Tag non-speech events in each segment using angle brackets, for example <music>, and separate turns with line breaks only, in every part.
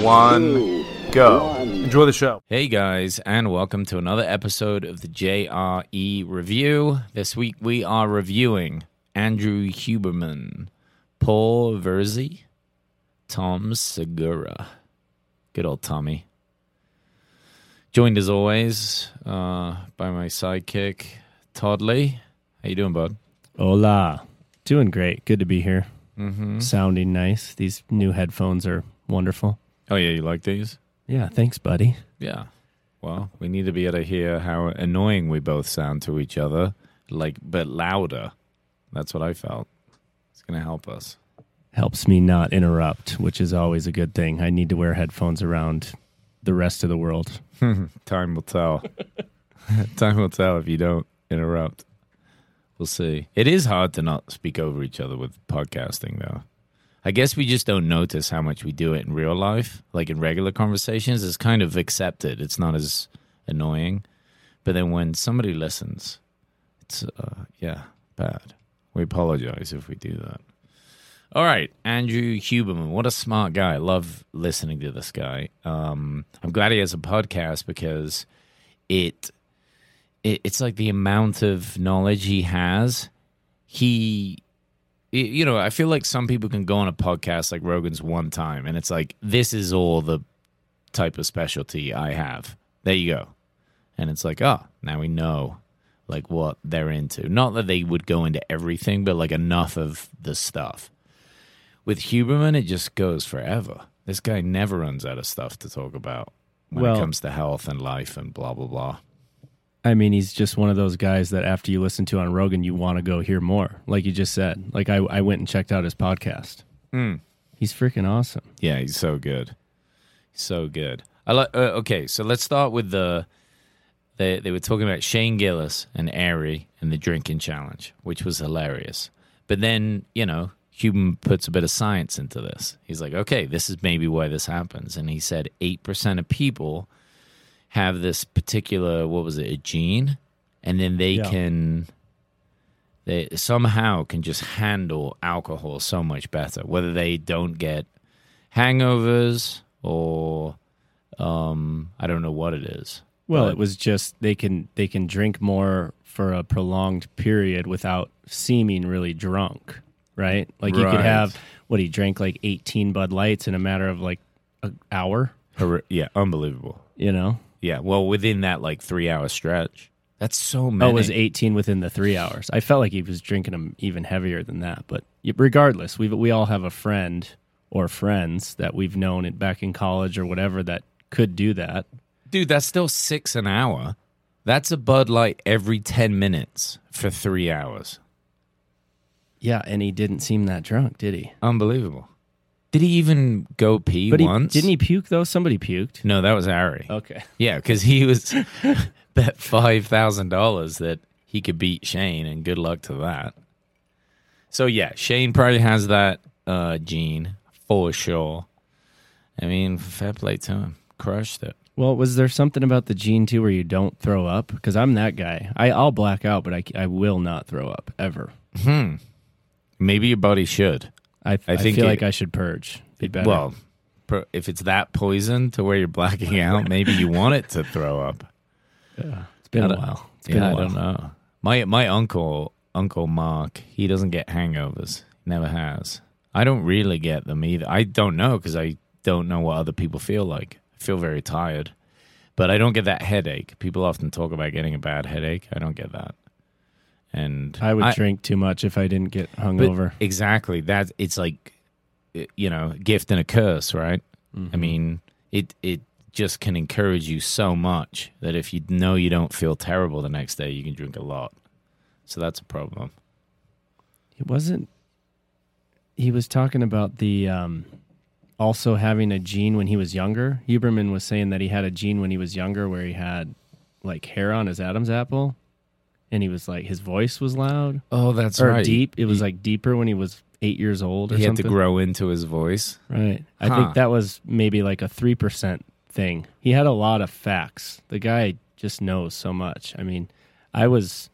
One, go. Enjoy the show.
Hey guys, and welcome to another episode of the JRE Review. This week we are reviewing Andrew Huberman, Paul Verzi, Tom Segura. Good old Tommy. Joined as always uh, by my sidekick, Todd Lee. How you doing, bud?
Hola. Doing great. Good to be here. Mm-hmm. Sounding nice. These new headphones are wonderful.
Oh yeah, you like these?
Yeah, thanks, buddy.
Yeah. Well, we need to be able to hear how annoying we both sound to each other, like but louder. That's what I felt. It's gonna help us.
Helps me not interrupt, which is always a good thing. I need to wear headphones around the rest of the world. <laughs>
Time will tell. <laughs> Time will tell if you don't interrupt. We'll see. It is hard to not speak over each other with podcasting, though. I guess we just don't notice how much we do it in real life. Like in regular conversations, it's kind of accepted. It's not as annoying. But then when somebody listens, it's, uh, yeah, bad. We apologize if we do that. All right, Andrew Huberman, what a smart guy. I love listening to this guy. Um, I'm glad he has a podcast because it, it it's like the amount of knowledge he has. He, you know, I feel like some people can go on a podcast like Rogan's one time, and it's like this is all the type of specialty I have. There you go, and it's like, oh, now we know like what they're into. Not that they would go into everything, but like enough of the stuff. With Huberman, it just goes forever. This guy never runs out of stuff to talk about when
Well-
it comes to health and life and blah blah blah.
I mean, he's just one of those guys that after you listen to on Rogan, you want to go hear more. Like you just said. Like I, I went and checked out his podcast. He's freaking awesome.
Yeah, he's so good. He's so good. I like. Uh, okay, so let's start with the. They they were talking about Shane Gillis and Ari and the drinking challenge, which was hilarious. But then you know, Cuban puts a bit of science into this. He's like, okay, this is maybe why this happens, and he said eight percent of people have this particular what was it a gene, and then they
Yeah.
can they somehow can just handle alcohol so much better whether they don't get hangovers or um i don't know what it is
Well,
But-
it was just they can they can drink more for a prolonged period without seeming really drunk, right? Like you could have what he drank like 18 Bud Lights in a matter of like an hour,
yeah unbelievable
you know?
Yeah well within that like three hour stretch that's so
Oh,
many
it was 18 within the three hours. I felt like he was drinking them even heavier than that. But regardless, we we all have a friend or friends that we've known it back in college or whatever that could do that.
dude that's still six an hour that's a bud light every 10 minutes for three hours
Yeah, and he didn't seem that drunk, did he?
unbelievable did he even go pee
But he,
once
didn't he puke though? Somebody puked.
no that was ari
Okay.
Yeah, because he was <laughs> bet five thousand dollars that he could beat Shane, and good luck to that. So yeah, Shane probably has that uh, gene for sure. I mean, fair play to him, crushed it.
Well, was there something about the gene too where you don't throw up? Because I'm that guy. I, I'll black out, but I, I will not throw up ever. Hmm.
Maybe your body should.
I, I,
think
feel
it-
like I should purge. Be better.
Well, if it's that poison to where you're blacking <laughs> out, maybe you want it to throw up.
Yeah, it's been a while. It's been
yeah,
a
I
while.
I don't know. My my uncle Uncle Mark, he doesn't get hangovers. Never has. I don't really get them either. I don't know because I don't know what other people feel like. I feel very tired, but I don't get that headache. People often talk about getting a bad headache. I don't get that. And
I would drink too much if I didn't get hungover.
Exactly. That it's like uh, you know, gift and a curse, right?
Mm-hmm.
I mean, it it just can encourage you so much that if you know you don't feel terrible the next day, you can drink a lot. So that's a problem.
It wasn't. He was talking about the um, also having a gene when he was younger. Huberman was saying that he had a gene when he was younger where he had like hair on his Adam's apple, and he was like his voice was loud
Oh, that's
or
right.
deep. It was like deeper when he was eight years old or
he had to grow into his voice.
Right. I
Huh.
think that was maybe like a 3% thing. He had a lot of facts. The guy just knows so much. I mean, I was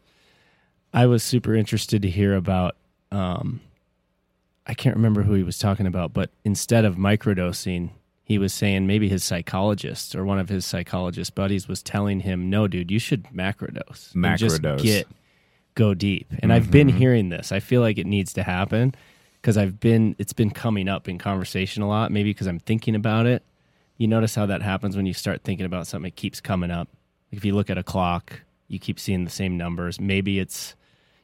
I was super interested to hear about um I can't remember who he was talking about, but instead of microdosing, he was saying maybe his psychologist or one of his psychologist buddies was telling him, "No, dude, you should macrodose.
Macrodose.
get go deep." And I've been mm-hmm. hearing this. I feel like it needs to happen because I've been it's been coming up in conversation a lot. Maybe because I'm thinking about it. You notice how that happens when you start thinking about something; it keeps coming up. Like if you look at a clock, you keep seeing the same numbers. Maybe it's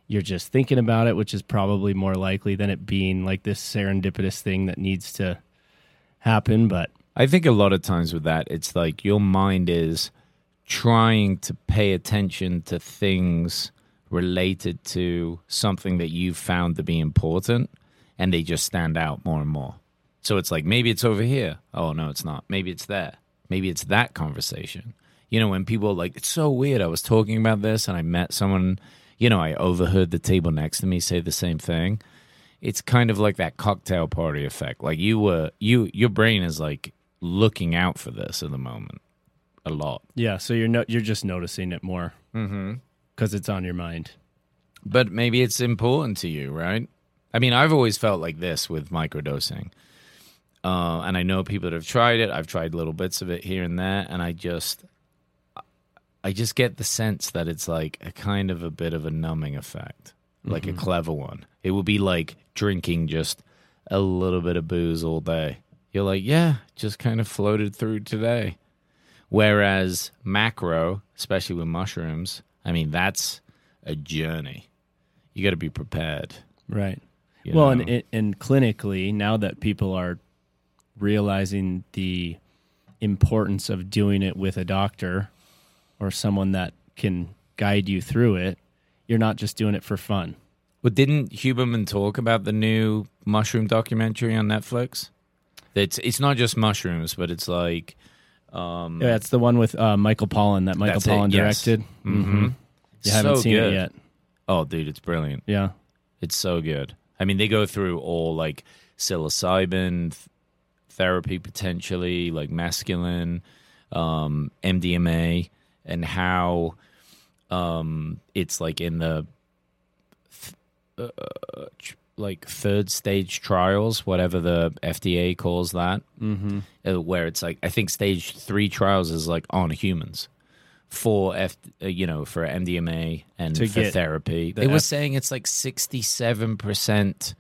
you're just thinking about it, which is probably more likely than it being like this serendipitous thing that needs to happen. But
I think a lot of times with that, it's like your mind is trying to pay attention to things related to something that you've found to be important, and they just stand out more and more. So it's like maybe it's over here. Oh no, it's not. Maybe it's there. Maybe it's that conversation. You know, when people like, it's so weird. I was talking about this, and I met someone. You know, I overheard the table next to me say the same thing it's kind of like that cocktail party effect. Like you were you your brain is like looking out for this at the moment a lot.
yeah, so you're no, you're just noticing it more because it's on your mind.
But maybe it's important to you, right? I mean, I've always felt like this with microdosing. Uh, and I know people that have tried it. I've tried little bits of it here and there, and I just I just get the sense that it's like a kind of a bit of a numbing effect, like a mm-hmm. clever one. It would be like drinking just a little bit of booze all day. You're like, yeah, just kind of floated through today. Whereas macro, especially with mushrooms, I mean, that's a journey. You got to be prepared.
Right.
you
well,
know?
and and clinically, now that people are realizing the importance of doing it with a doctor or someone that can guide you through it, you're not just doing it for fun.
Well, didn't Huberman talk about the new mushroom documentary on Netflix? It's it's not just mushrooms, but it's like um,
Yeah, it's the one with uh, Michael Pollan that Michael
That's it,
Pollan
yes.
directed.
hmm
You haven't
So
seen
good.
it yet.
Oh, dude, it's brilliant.
Yeah.
It's so good. I mean, they go through all like psilocybin th- therapy potentially, like mescaline, um, MDMA, and how um, it's like in the th- uh, tr- like third stage trials, whatever the FDA calls that,
Mm-hmm.
uh, where it's like I think stage three trials is like on humans for F, uh, you know, for MDMA and
To
for therapy.
the
They were
F-
saying it's like sixty-seven percent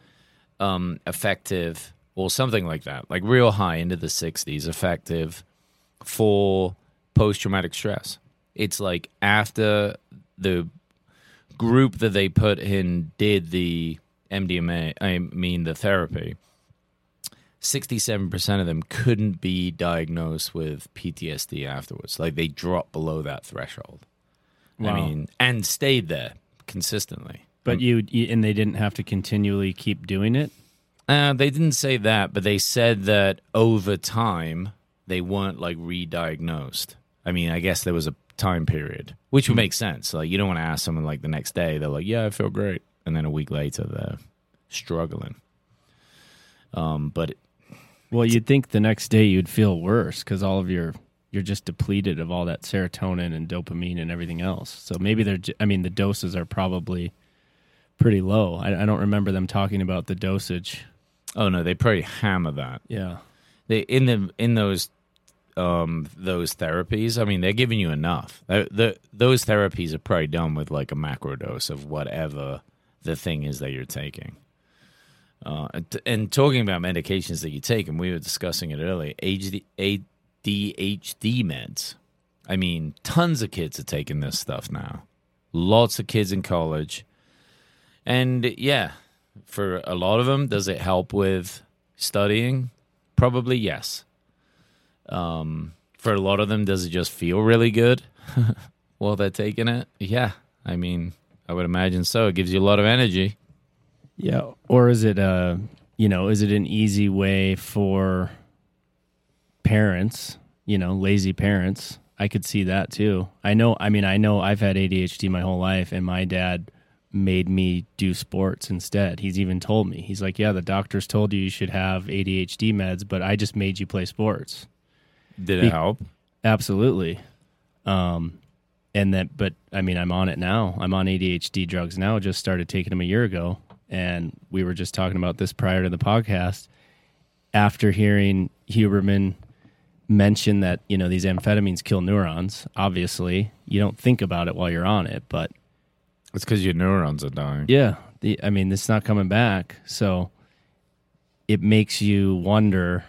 um, effective, or something like that, like real high into the sixties, effective for post-traumatic stress. It's like after the group that they put in did the MDMA, I mean the therapy. 67% of them couldn't be diagnosed with PTSD afterwards. Like they dropped below that threshold.
Wow.
I mean, and stayed there consistently.
But you, you and they didn't have to continually keep doing it.
Uh, they didn't say that, but they said that over time they weren't like re-diagnosed. I mean, I guess there was a time period, which would make sense. Like you don't want to ask someone like the next day, they're like, "Yeah, I feel great," and then a week later they're struggling. Um, but
Well, you'd think the next day you'd feel worse because all of your you're just depleted of all that serotonin and dopamine and everything else. So maybe they're. I mean, the doses are probably pretty low. I, I don't remember them talking about the dosage.
oh no, they probably hammer that.
Yeah.
They in the in those um those therapies. I mean, they're giving you enough. The, the those therapies are probably done with like a macro dose of whatever the thing is that you're taking. Uh, and, and talking about medications that you take, and we were discussing it earlier, ADHD, ADHD meds. I mean, tons of kids are taking this stuff now. Lots of kids in college. And yeah, for a lot of them, does it help with studying? Probably yes. Um, for a lot of them, does it just feel really good <laughs> while they're taking it? Yeah. I mean, I would imagine so. It gives you a lot of energy.
Yeah. Or is it uh you know is it an easy way for parents, you know, lazy parents. I could see that too. I know, I mean, I know I've had ADHD my whole life, and my dad made me do sports instead. He's even told me, he's like, Yeah, the doctors told you you should have ADHD meds, but I just made you play sports.
Did it
Be-
help?
Absolutely. Um, and that, but I mean, I'm on it now. I'm on ADHD drugs now. Just started taking them a year ago. And we were just talking about this prior to the podcast. After hearing Huberman mention that, you know, these amphetamines kill neurons, obviously, you don't think about it while you're on it. But
It's because your neurons are dying.
yeah, the, I mean, it's not coming back. So it makes you wonder,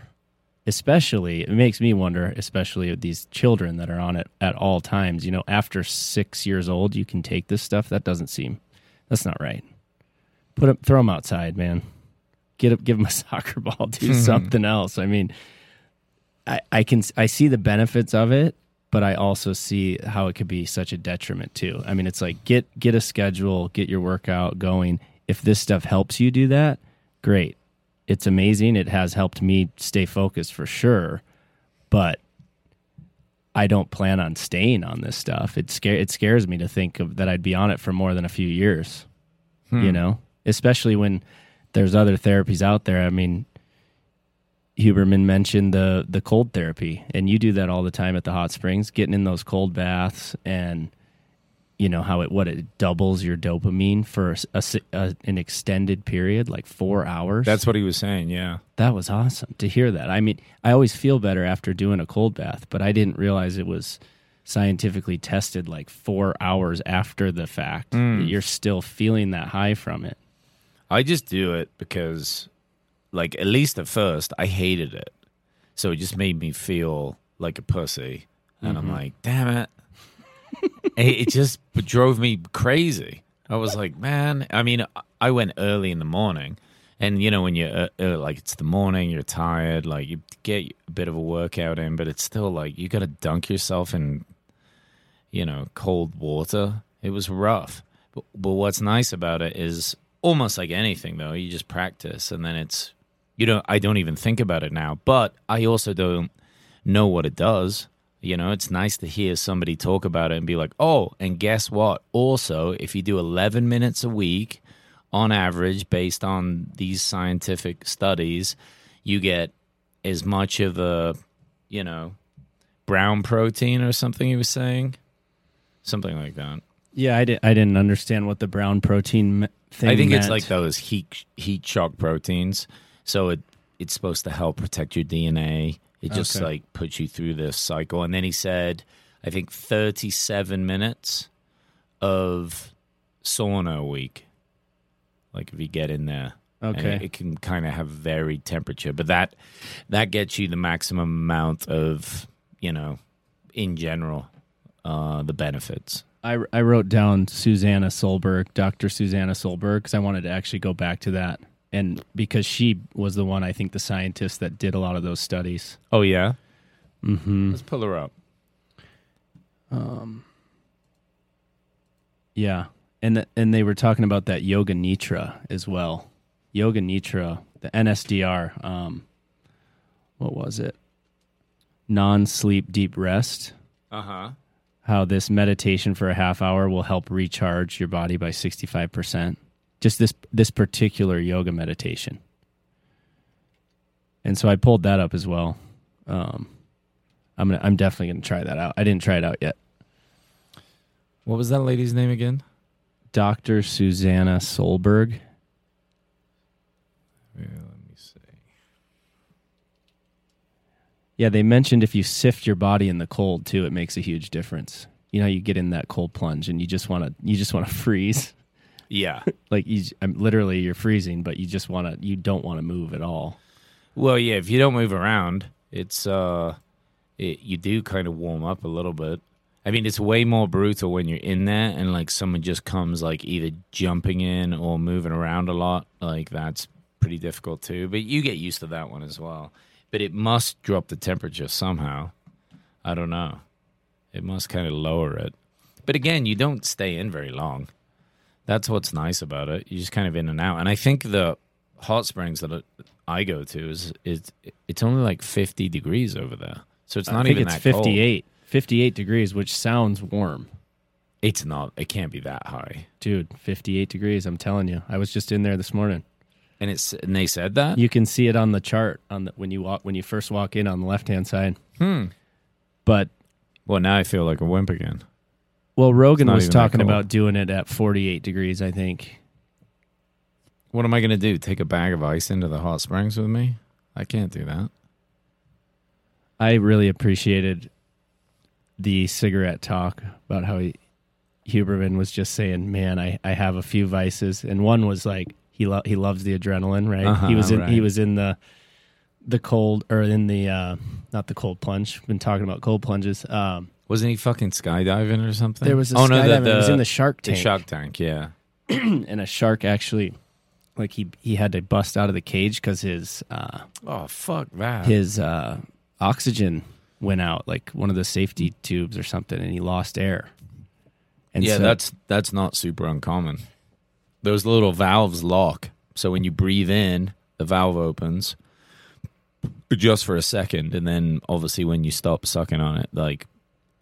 especially, it makes me wonder, especially with these children that are on it at all times. You know, after six years old, you can take this stuff. That doesn't seem, that's not right. Put them, throw them outside, man. Get up, give them a <laughs> soccer ball, do mm-hmm. something else. I mean, I, I can, I see the benefits of it, but I also see how it could be such a detriment too. I mean, it's like get get a schedule, get your workout going. If this stuff helps you do that, great. It's amazing. It has helped me stay focused for sure, but I don't plan on staying on this stuff. It scare it scares me to think of that I'd be on it for more than a few years. You hmm. know, especially when there's other therapies out there. I mean, Huberman mentioned the the cold therapy, and you do that all the time at the hot springs, getting in those cold baths, and you know how it what it doubles your dopamine for a a an extended period, like four hours.
That's what he was saying. Yeah.
that was awesome to hear that. I mean, I always feel better after doing a cold bath, but I didn't realize it was scientifically tested like four hours after the fact. Mm. that You're still feeling that high from it.
I just do it because, like, at least at first, I hated it. So it just made me feel like a pussy. And I'm mm-hmm. like, damn it. It just drove me crazy. I was like, man, I mean, I went early in the morning. And, you know, when you're uh, uh, like, it's the morning, you're tired, like, you get a bit of a workout in, but it's still like, you got to dunk yourself in, you know, cold water. It was rough. But, but what's nice about it is almost like anything, though, you just practice and then it's, you don't, I don't even think about it now, but I also don't know what it does. You know, it's nice to hear somebody talk about it and be like, oh, and guess what? Also, if you do 11 minutes a week on average, based on these scientific studies, you get as much of a, you know, brown protein or something he was saying. Something like that.
Yeah, I, did, I didn't understand what the brown protein thing
I think it's like those heat heat shock proteins. So it it's supposed to help protect your DNA. It just
Okay.
like puts you through this cycle. And then he said, I think thirty seven minutes of sauna a week. Like if you get in there.
Okay.
it, it can kind of have varied temperature, but that that gets you the maximum amount of you know, in general, uh, the benefits.
I, I wrote down Susanna Søberg, Dr. Susanna Søberg, because I wanted to actually go back to that. And because she was the one, I think, the scientist that did a lot of those studies.
Oh yeah. Mm-hmm. Let's pull her up.
Yeah. And, th- and they were talking about that Yoga Nidra as well. Yoga Nidra, the NSDR, um, what was it? Non sleep deep rest.
Uh huh.
how this meditation for a half hour will help recharge your body by 65%. Just this this particular yoga meditation. And so I pulled that up as well. Um, I'm gonna, I'm definitely going to try that out. I didn't try it out yet.
What was that lady's name again?
Dr. Susanna Søberg.
Yeah, let me see.
Yeah, they mentioned if you sift your body in the cold too, it makes a huge difference. You know, you get in that cold plunge and you just want to you just want to <laughs> freeze.
Yeah.
Like you I'm literally you're freezing, but you just want to you don't want to move at all.
well, yeah. If you don't move around, it's uh, it, you do kind of warm up a little bit. I mean, it's way more brutal when you're in there and like someone just comes like either jumping in or moving around a lot. Like that's pretty difficult too. But you get used to that one as well. But it must drop the temperature somehow. I don't know. It must kind of lower it. But again, you don't stay in very long. That's what's nice about it. You just kind of in and out. And I think the hot springs that I go to is it's it's only like 50 degrees over there. So it's not
I think
even
it's
that cold.
58. 58 degrees, which sounds warm.
It's not. It can't be that high.
Dude, 58 degrees, I'm telling you. I was just in there this morning.
And it's and they said that.
You can see it on the chart on the, when you walk when you first walk in on the left-hand side.
Hmm.
But
Well, now I feel like a wimp again.
Well, Rogan was talking about doing it at 48 degrees, I think.
What am I going to do? Take a bag of ice into the hot springs with me? I can't do that.
I really appreciated the cigarette talk about how he, Huberman was just saying, "Man, I, I have a few vices," and one was like he lo- he loves the adrenaline, right?
Uh-huh,
he was in he was in the the cold or in the uh, not the cold plunge. Been talking about cold plunges. Um,
Wasn't he fucking skydiving or something?
there was a
oh, no,
skydiving.
the,
it was in the
the,
shark
the
tank,
shark tank. Yeah. <clears throat>
and a shark actually, like he he had to bust out of the cage because his uh,
Oh fuck that.
his uh, oxygen went out, like one of the safety tubes or something, and he lost air. And
yeah,
so-
that's that's not super uncommon. Those little valves lock, so when you breathe in, the valve opens just for a second, and then obviously when you stop sucking on it, like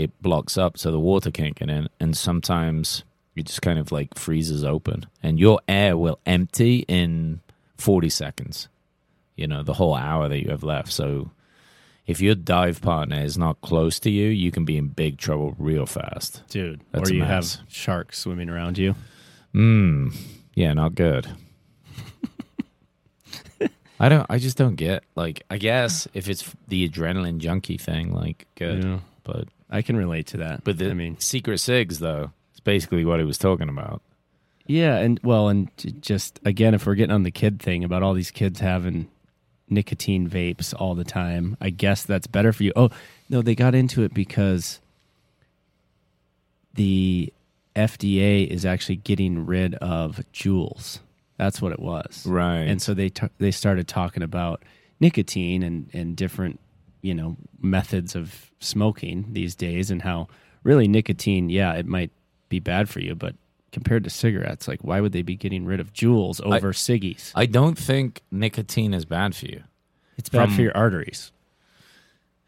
it blocks up, so the water can't get in, and sometimes it just kind of like freezes open, and your air will empty in forty seconds. You know, the whole hour that you have left. So if your dive partner is not close to you, you can be in big trouble real fast.
dude.
That's
or you have sharks swimming around you.
Mm. Yeah, not good. <laughs> I don't. I just don't get like. I guess if it's the adrenaline junkie thing, like good.
Yeah.
But
I can relate to that.
but the
I mean,
secret sigs though, it's basically what he was talking about.
yeah, and well, and j- just again, if we're getting on the kid thing about all these kids having nicotine vapes all the time, I guess that's better for you. Oh no, they got into it because the FDA is actually getting rid of Juuls. That's what it was.
Right.
and so they t- they started talking about nicotine and and different you know methods of smoking these days and how really nicotine yeah it might be bad for you but compared to cigarettes like why would they be getting rid of Juuls over ciggies
I don't think nicotine is bad for you.
it's bad
from-
for your arteries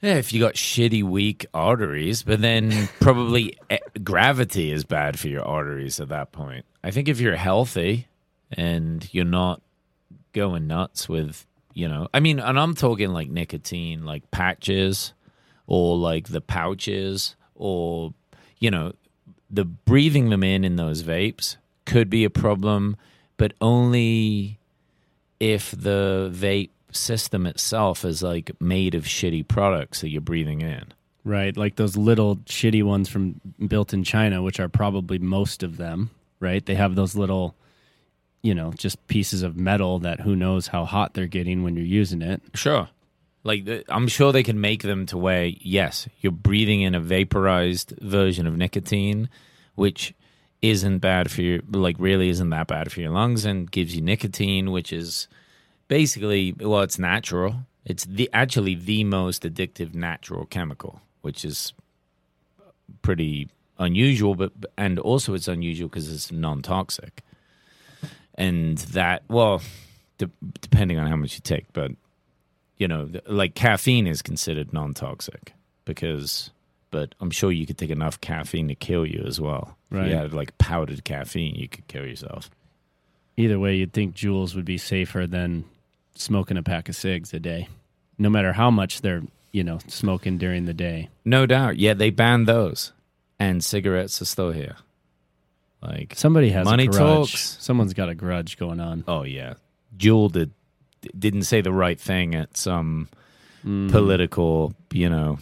Yeah, if you got shitty, weak arteries, but then probably <laughs> gravity is bad for your arteries at that point. I think if you're healthy and you're not going nuts with, you know, I mean, and I'm talking like nicotine, like patches or like the pouches or, you know, the breathing them in in those vapes could be a problem, but only if the vape system itself is like made of shitty products that you're breathing in.
right like those little shitty ones from built in china which are probably most of them right they have those little you know just pieces of metal that who knows how hot they're getting when you're using it
Sure. Like I'm sure they can make them to where yes, you're breathing in a vaporized version of nicotine, which isn't bad for your like really isn't that bad for your lungs and gives you nicotine, which is basically well, it's natural. It's the actually the most addictive natural chemical, which is pretty unusual, but and also it's unusual because it's non-toxic, and that well, de- depending on how much you take, but you know, like caffeine is considered non-toxic because, but I'm sure you could take enough caffeine to kill you as well. If
Right.
you had like powdered caffeine, you could kill yourself.
Either way, you'd think Juuls would be safer than smoking a pack of cigs a day, no matter how much they're you know smoking during the day.
No doubt. Yeah, they banned those, and cigarettes are still here. Like,
Somebody has
Money
a grudge.
talks.
Someone's got a grudge going on.
oh yeah, Juul did didn't say the right thing at some political, you know,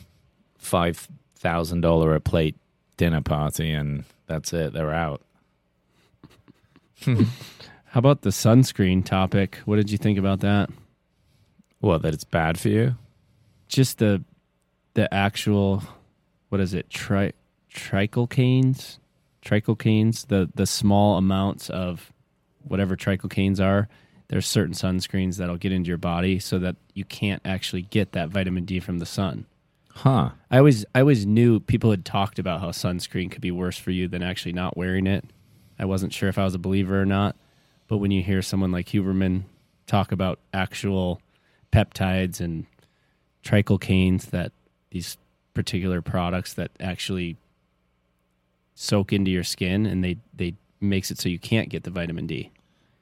five thousand dollar a plate dinner party, and that's it. They're out. <laughs>
How about the sunscreen topic? What did you think about that?
What? That it's bad for you?
Just the the actual what is it? Tri trichocanes, trichocanes. The the small amounts of whatever trichocanes are. There's certain sunscreens that'll get into your body so that you can't actually get that vitamin D from the sun.
Huh?
I always I always knew people had talked about how sunscreen could be worse for you than actually not wearing it. I wasn't sure if I was a believer or not, but when you hear someone like Huberman talk about actual peptides and trichocanes that these particular products that actually soak into your skin and they they makes it so you can't get the vitamin D.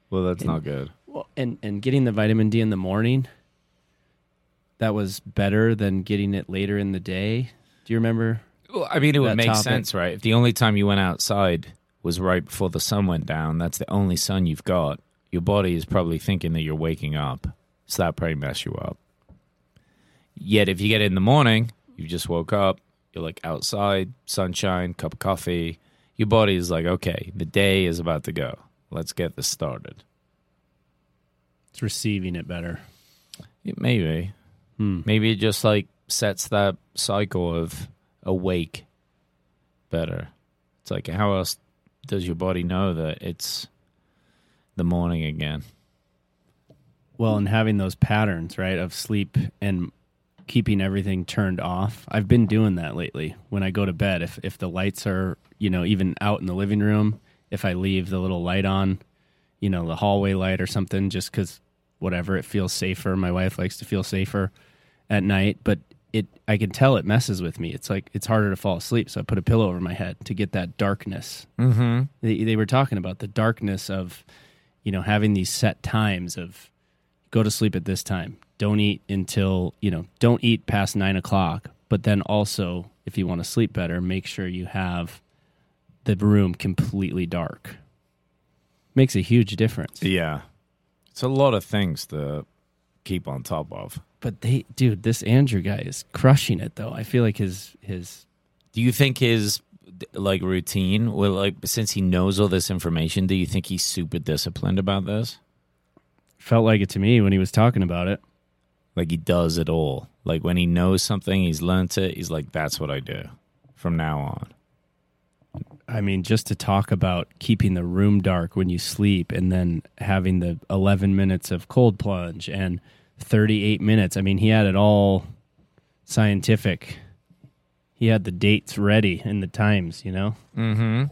Well, that's not good.
Well, and and getting the vitamin D in the morning that was better than getting it later in the day. Do you remember?
Well, I mean, it would make
topic.
sense, right? If the only time you went outside was right before the sun went down, that's the only sun you've got. Your body is probably thinking that you're waking up, so that probably mess you up. Yet, if you get it in the morning, you just woke up, you're like outside, sunshine, cup of coffee. Your body is like, okay, the day is about to go. Let's get this started.
It's receiving it better.
It maybe,
Hmm.
maybe it just like sets that cycle of awake better. It's like how else does your body know that it's the morning again?
Well, and having those patterns, right, of sleep and keeping everything turned off. I've been doing that lately. When I go to bed, if if the lights are, you know, even out in the living room, if I leave the little light on, you know, the hallway light or something just cuz whatever, it feels safer. My wife likes to feel safer at night, but it I can tell it messes with me. It's like it's harder to fall asleep, so I put a pillow over my head to get that darkness
Mm-hmm.
they, they were talking about the darkness of you know having these set times of go to sleep at this time don't eat until you know don't eat past nine o'clock but then also if you want to sleep better make sure you have the room completely dark. Makes a huge difference.
Yeah, it's a lot of things to keep on top of.
but they dude this andrew guy is crushing it though. I feel like his his
Do you think his like routine, well, like since he knows all this information, do you think he's super disciplined about this?
felt like it to me when he was talking about it
Like he does it all. Like when he knows something, he's learnt it. He's like, that's what I do from now on.
I mean, just to talk about keeping the room dark when you sleep and then having the 11 minutes of cold plunge and 38 minutes. I mean, he had it all scientific. He had the dates ready and the times, you know?
Mm-hmm.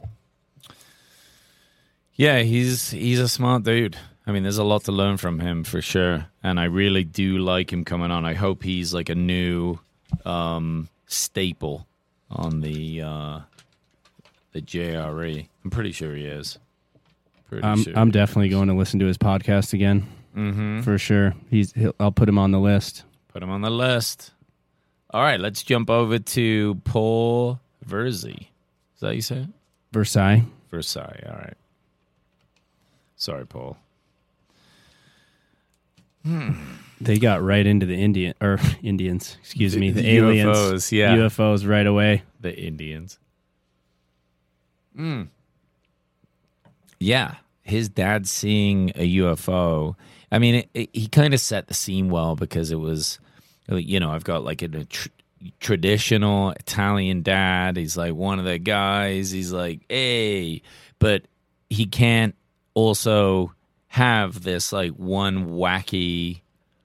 Yeah, he's he's a smart dude. I mean, there's a lot to learn from him for sure, and I really do like him coming on. I hope he's like a new um, staple on the uh, the JRE. I'm pretty sure he is. Pretty
I'm,
sure.
I'm definitely going to listen to his podcast again
mm-hmm.
for sure. He's, he'll, I'll put him on the list.
Put him on the list. All right, let's jump over to Paul Verzi. Is that how you say it?
Versailles.
Versailles. All right. Sorry, Paul.
They got right into the Indian or <laughs> Indians, excuse
The-
me, the,
the
aliens,
UFOs, yeah.
UFOs right away.
the Indians. Mm. Yeah, his dad seeing a UFO. I mean, it, it, he kind of set the scene well because it was, you know, I've got like a, tr- traditional Italian dad. He's like one of the guys. He's like, hey, but he can't also have this like one wacky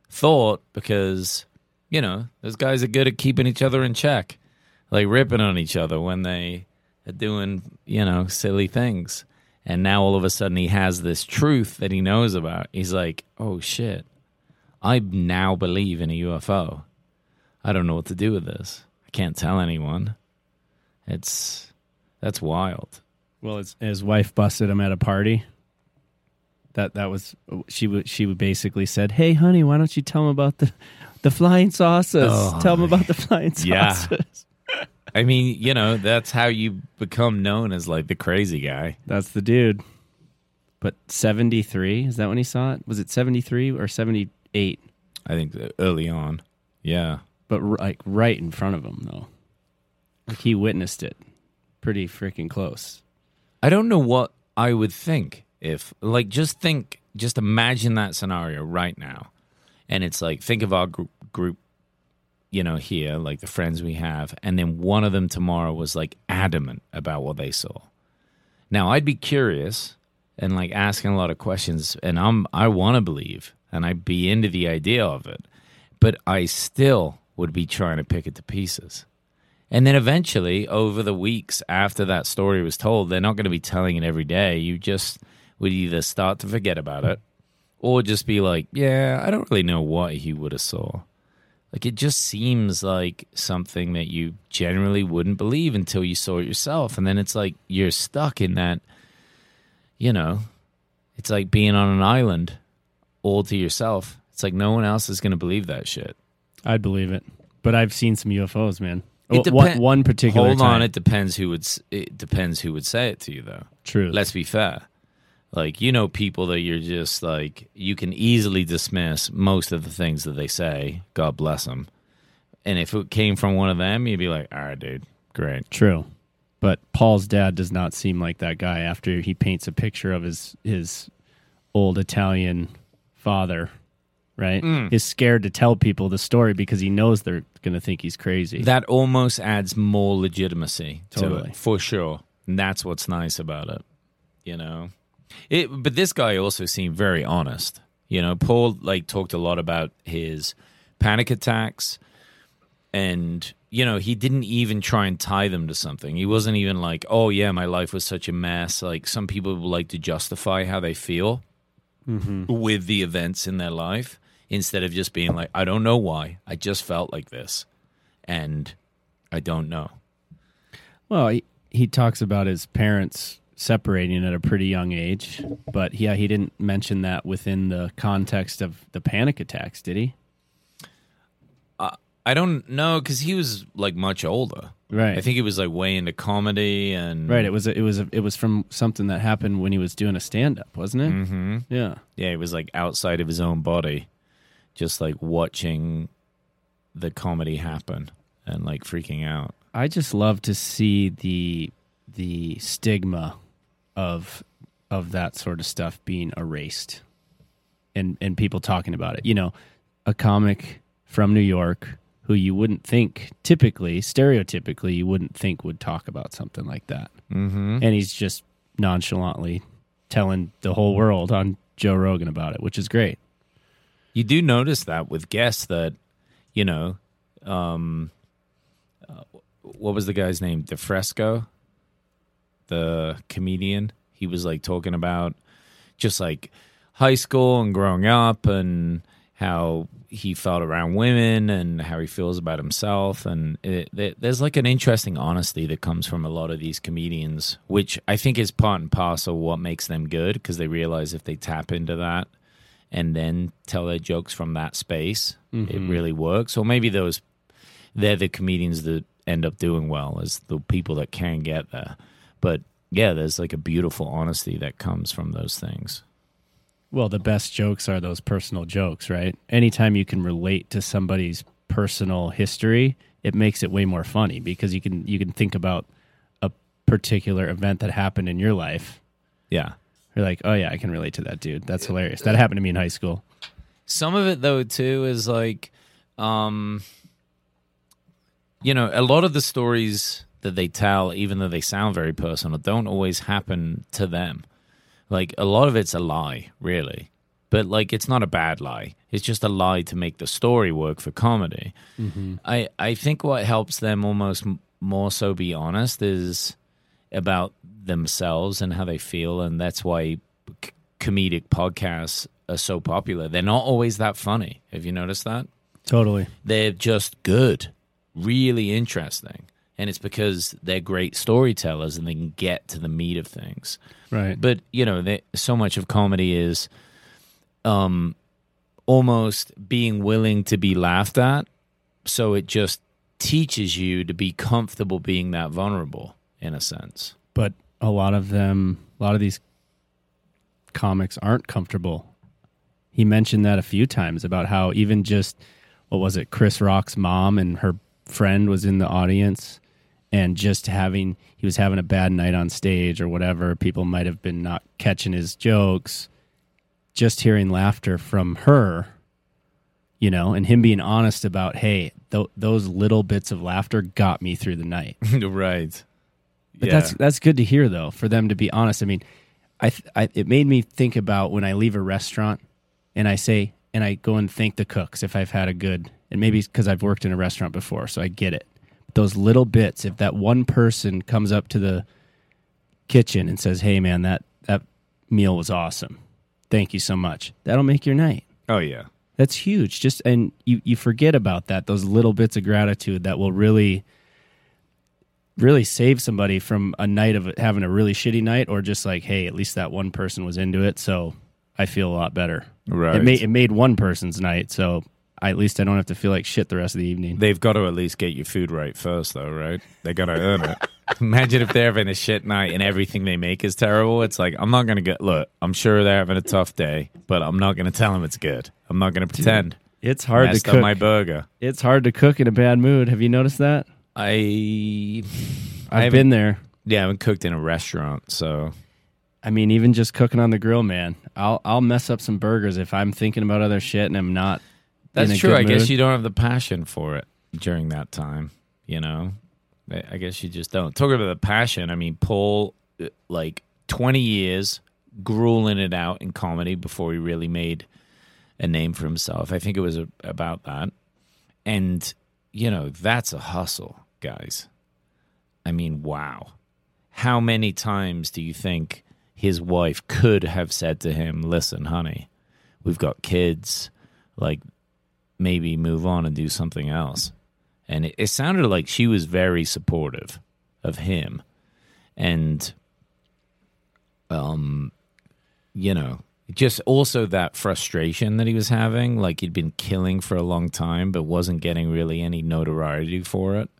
thought because you know those guys are good at keeping each other in check like ripping on each other when they are doing, you know, silly things. And now all of a sudden he has this truth that he knows about. He's like, oh shit, I now believe in a UFO. I don't know what to do with this. I can't tell anyone. It's, that's wild.
Well, his, his wife busted him at a party. That that was she would she would basically said, "Hey, honey, why don't you tell him about the the flying saucers?
Oh,
tell him about the flying saucers."
yeah.
saucers." <laughs>
I mean, you know, that's how you become known as like the crazy guy.
That's the dude. But seventy three is that when he saw it? Was it seventy three or seventy eight?
I think uh, early on. Yeah.
But like right in front of him though, like he witnessed it, pretty freaking close.
I don't know what I would think if, like, just think, just imagine that scenario right now. And it's like, think of our group, group, you know, here, like the friends we have. And then one of them tomorrow was like adamant about what they saw. Now, I'd be curious and like asking a lot of questions. And I'm, I want to believe and I'd be into the idea of it. But I still would be trying to pick it to pieces. And then eventually, over the weeks after that story was told, they're not going to be telling it every day. You just would either start to forget about it or just be like, yeah, I don't really know what he would have saw. Like it just seems like something that you generally wouldn't believe until you saw it yourself, and then it's like you're stuck in that. You know, it's like being on an island all to yourself. It's like no one else is going to believe that shit.
I'd believe it, but I've seen some UFOs, man.
It
Well, one, one particular
Hold
time.
on, it depends who would. It depends who would say it to you, though.
True.
Let's be fair. Like you know, people that you're just like you can easily dismiss most of the things that they say. God bless them. And if it came from one of them, you'd be like, "All right, dude, great."
True. But Paul's dad does not seem like that guy after he paints a picture of his his old Italian father, right?
Mm.
Is scared to tell people the story because he knows they're going to think he's crazy.
That almost adds more legitimacy to
Totally.
it, for sure. And that's what's nice about it, you know. It, but this guy also seemed very honest. You know, Paul like talked a lot about his panic attacks, and you know he didn't even try and tie them to something. He wasn't even like, "Oh yeah, my life was such a mess." Like some people like to justify how they feel mm-hmm. with the events in their life instead of just being like, "I don't know why. I just felt like this." and I don't know.
well, he, he talks about his parents separating at a pretty young age, but yeah, he didn't mention that within the context of the panic attacks, did he?
I don't know because he was like much older.
Right.
I think he was like way into comedy and
Right. It was it was it was from something that happened when he was doing a stand up, wasn't it?
Mm-hmm.
Yeah.
Yeah, he was like outside of his own body, just like watching the comedy happen and like freaking out.
I just love to see the the stigma of of that sort of stuff being erased and and people talking about it. You know, a comic from New York who you wouldn't think typically, stereotypically you wouldn't think would talk about something like that.
Mm-hmm.
And he's just nonchalantly telling the whole world on Joe Rogan about it, which is great.
You do notice that with guests that, you know, um, uh, what was the guy's name? DeFresco, the comedian. He was like talking about just like high school and growing up and how he felt around women and how he feels about himself. And it, there- there's like an interesting honesty that comes from a lot of these comedians, which I think is part and parcel what makes them good because they realize if they tap into that and then tell their jokes from that space, it mm-hmm. really works. Or maybe those they're the comedians that end up doing well as the people that can get there. But yeah, there's like a beautiful honesty that comes from those things.
Well, the best jokes are those personal jokes, right? Anytime you can relate to somebody's personal history, it makes it way more funny because you can you can think about a particular event that happened in your life.
Yeah.
You're like, "Oh yeah, I can relate to that dude. That's hilarious. That happened to me in high school."
Some of it though too is like um you know, a lot of the stories that they tell even though they sound very personal don't always happen to them. Like a lot of it's a lie, really. But like it's not a bad lie. It's just a lie to make the story work for comedy. Mm-hmm. I I think what helps them almost m- more so be honest is about themselves and how they feel and that's why c- comedic podcasts are so popular. They're not always that funny. Have you noticed that?
Totally.
They're just good, really interesting. And it's because they're great storytellers and they can get to the meat of things.
Right.
But, you know, they, so much of comedy is um almost being willing to be laughed at. So it just teaches you to be comfortable being that vulnerable in a sense.
but a lot of them, a lot of these comics aren't comfortable. He mentioned that a few times about how even just what was it, Chris Rock's mom and her friend was in the audience, and just having he was having a bad night on stage or whatever. People might have been not catching his jokes. Just hearing laughter from her, you know, and him being honest about, hey, th- those little bits of laughter got me through the night. <laughs>
right.
But that's that's good to hear though for them to be honest. I mean, I, th- I it made me think about when I leave a restaurant and I say and I go and thank the cooks if I've had a good and maybe because I've worked in a restaurant before, so I get it. Those little bits, if that one person comes up to the kitchen and says, "Hey, man, that that meal was awesome," thank you so much. That'll make your night.
Oh yeah.
That's huge. Just and you you forget about that those little bits of gratitude that will really really save somebody from a night of having a really shitty night or just like hey, at least that one person was into it, so I feel a lot better.
Right.
It made it made one person's night, so I, at least I don't have to feel like shit the rest of the evening.
They've got to at least get your food right first, though, right? They got to earn it. Imagine if they're having a shit night and everything they make is terrible. It's like I'm not going to get. Look, I'm sure they're having a tough day, but I'm not going to tell them it's good. I'm not going to pretend.
It's hard to
Messed
cook.
my burger.
it's hard to cook in a bad mood. Have you noticed that?
I
I've
haven't-
been there.
yeah, I haven't cooked in a restaurant, so
I mean, even just cooking on the grill, man. I'll I'll mess up some burgers if I'm thinking about other shit and I'm not.
That's true. I guess you don't have the passion for it during that time. You know, I guess you just don't. Talking about the passion, I mean, Paul, uh, like 20 years grueling it out in comedy before he really made a name for himself. I think it was a, about that. And, you know, that's a hustle, guys. I mean, wow. How many times do you think his wife could have said to him, listen, honey, we've got kids, like, maybe move on and do something else? And it, it sounded like she was very supportive of him. And, um, you know, just also that frustration that he was having, like he'd been killing for a long time, but wasn't getting really any notoriety for it.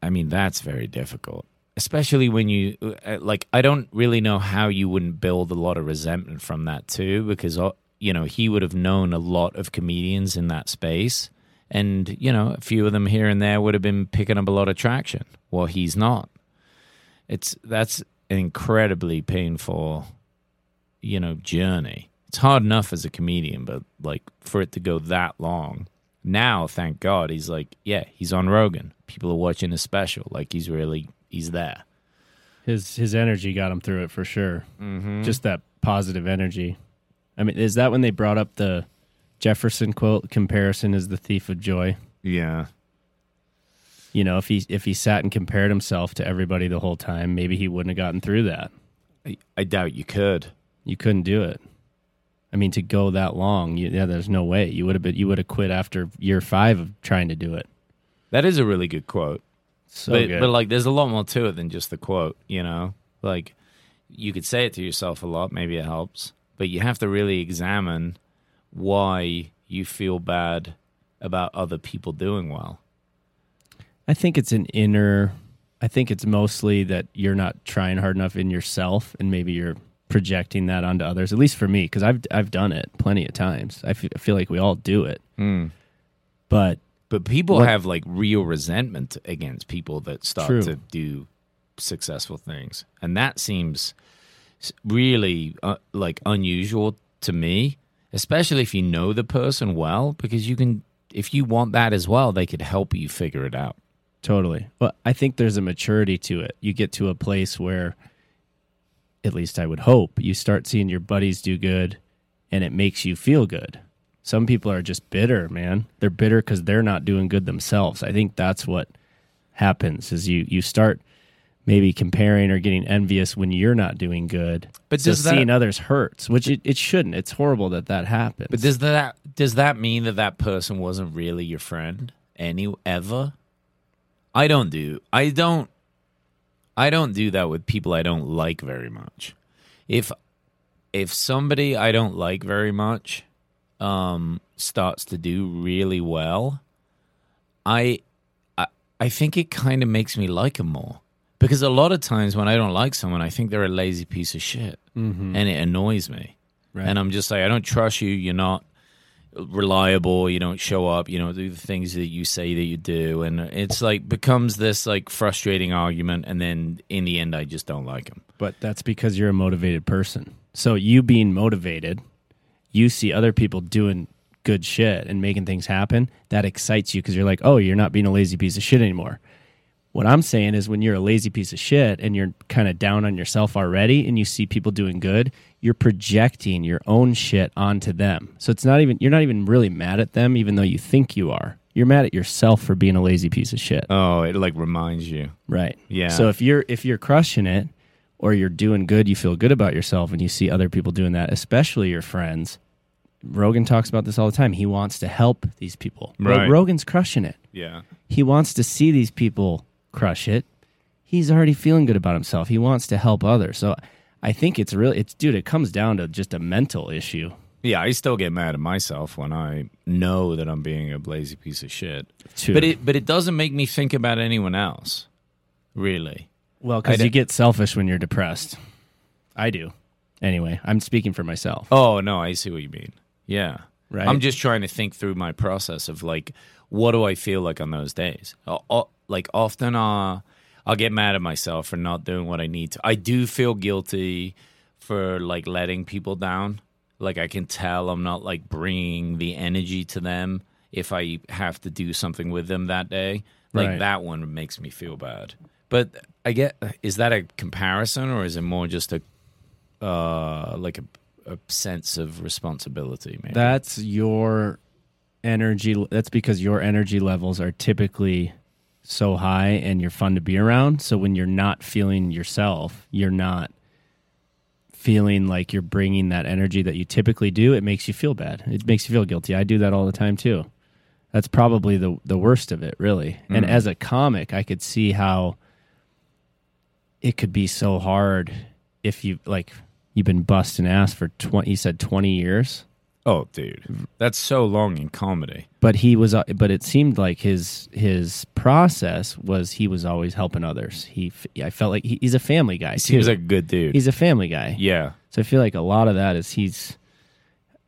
I mean, that's very difficult, especially when you uh, like. I don't really know how you wouldn't build a lot of resentment from that too, because you know he would have known a lot of comedians in that space, and you know a few of them here and there would have been picking up a lot of traction. Well, he's not. It's that's an incredibly painful, you know, journey. It's hard enough as a comedian, but like for it to go that long. Now, thank God, he's like, yeah, he's on Rogan. People are watching his special. Like he's really he's there.
His his energy got him through it for sure.
Mm-hmm.
Just that positive energy. I mean, is that when they brought up the Jefferson quote? Comparison is the thief of joy.
Yeah.
You know, if he if he sat and compared himself to everybody the whole time, maybe he wouldn't have gotten through that.
I, I doubt you could.
You couldn't do it. I mean, to go that long, you, yeah, there's no way you would have been. You would have quit after year five of trying to do it.
That is a really good quote.
So
but,
good.
but like there's a lot more to it than just the quote, you know? Like you could say it to yourself a lot, maybe it helps, but you have to really examine why you feel bad about other people doing well.
I think it's an inner. I think it's mostly that you're not trying hard enough in yourself, and maybe you're projecting that onto others. At least for me, because I've I've done it plenty of times. I fe- I feel like we all do it, hmm. but
But people
What-
have like real resentment against people that start
True.
to do successful things. And that seems really uh, like unusual to me, especially if you know the person well, because you can, if you want that as well, they could help you figure it out.
Totally. Well, I think there's a maturity to it. You get to a place where, at least I would hope, you start seeing your buddies do good and it makes you feel good. Some people are just bitter, man. They're bitter because they're not doing good themselves. I think that's what happens is you, you start maybe comparing or getting envious when you're not doing good.
But
so
that-
seeing others hurts, which it, it shouldn't. It's horrible that that happens.
But does that does that mean that that person wasn't really your friend any ever? I don't do. I don't. I don't do that with people I don't like very much. If if somebody I don't like very much um starts to do really well, I I, I think it kind of makes me like them more. Because a lot of times when I don't like someone, I think they're a lazy piece of shit, mm-hmm. and it annoys me.
Right.
And I'm just like, I don't trust you. You're not reliable. You don't show up. You don't do the things that you say that you do, and it's like becomes this like frustrating argument. And then in the end, I just don't like him.
But that's because you're a motivated person. So you being motivated, you see other people doing good shit and making things happen. That excites you because you're like, oh, you're not being a lazy piece of shit anymore. What I'm saying is when you're a lazy piece of shit and you're kind of down on yourself already and you see people doing good, you're projecting your own shit onto them. So it's not even you're not even really mad at them even though you think you are. You're mad at yourself for being a lazy piece of shit.
Oh, it like reminds you.
Right.
Yeah.
So if you're if you're crushing it, or you're doing good, you feel good about yourself, and you see other people doing that, especially your friends. Rogan talks about this all the time. He wants to help these people.
Right.
Rogan's crushing it.
Yeah.
He wants to see these people crush it. He's already feeling good about himself. He wants to help others. So I think it's really, it's dude. It comes down to just a mental issue.
Yeah, I still get mad at myself when I know that I'm being a lazy piece of shit.
Too.
But it but it doesn't make me think about anyone else. Really.
well, because you get selfish when you're depressed. I do. Anyway, I'm speaking for myself.
Oh no, I see what you mean. Yeah.
Right.
I'm just trying to think through my process of like what do I feel like on those days? Like often uh I'll get mad at myself for not doing what I need to. I do feel guilty for like letting people down. Like I can tell I'm not like bringing the energy to them if I have to do something with them that day. Like
Right.
that one makes me feel bad. But I get is that a comparison or is it more just a uh like a a sense of responsibility maybe?
That's your energy. That's because your energy levels are typically so high and you're fun to be around. So when you're not feeling yourself, you're not feeling like you're bringing that energy that you typically do. It makes you feel bad. It makes you feel guilty. I do that all the time too. That's probably the the worst of it, really. And mm. as a comic, I could see how it could be so hard if you like you've been busting ass for 20 you said 20 years
Oh, dude, that's so long in comedy.
but he was uh, but it seemed like his his process was he was always helping others he I felt like he, he's a family guy
He
too.
like a good dude.
he's a family guy
yeah,
so i feel like a lot of that is he's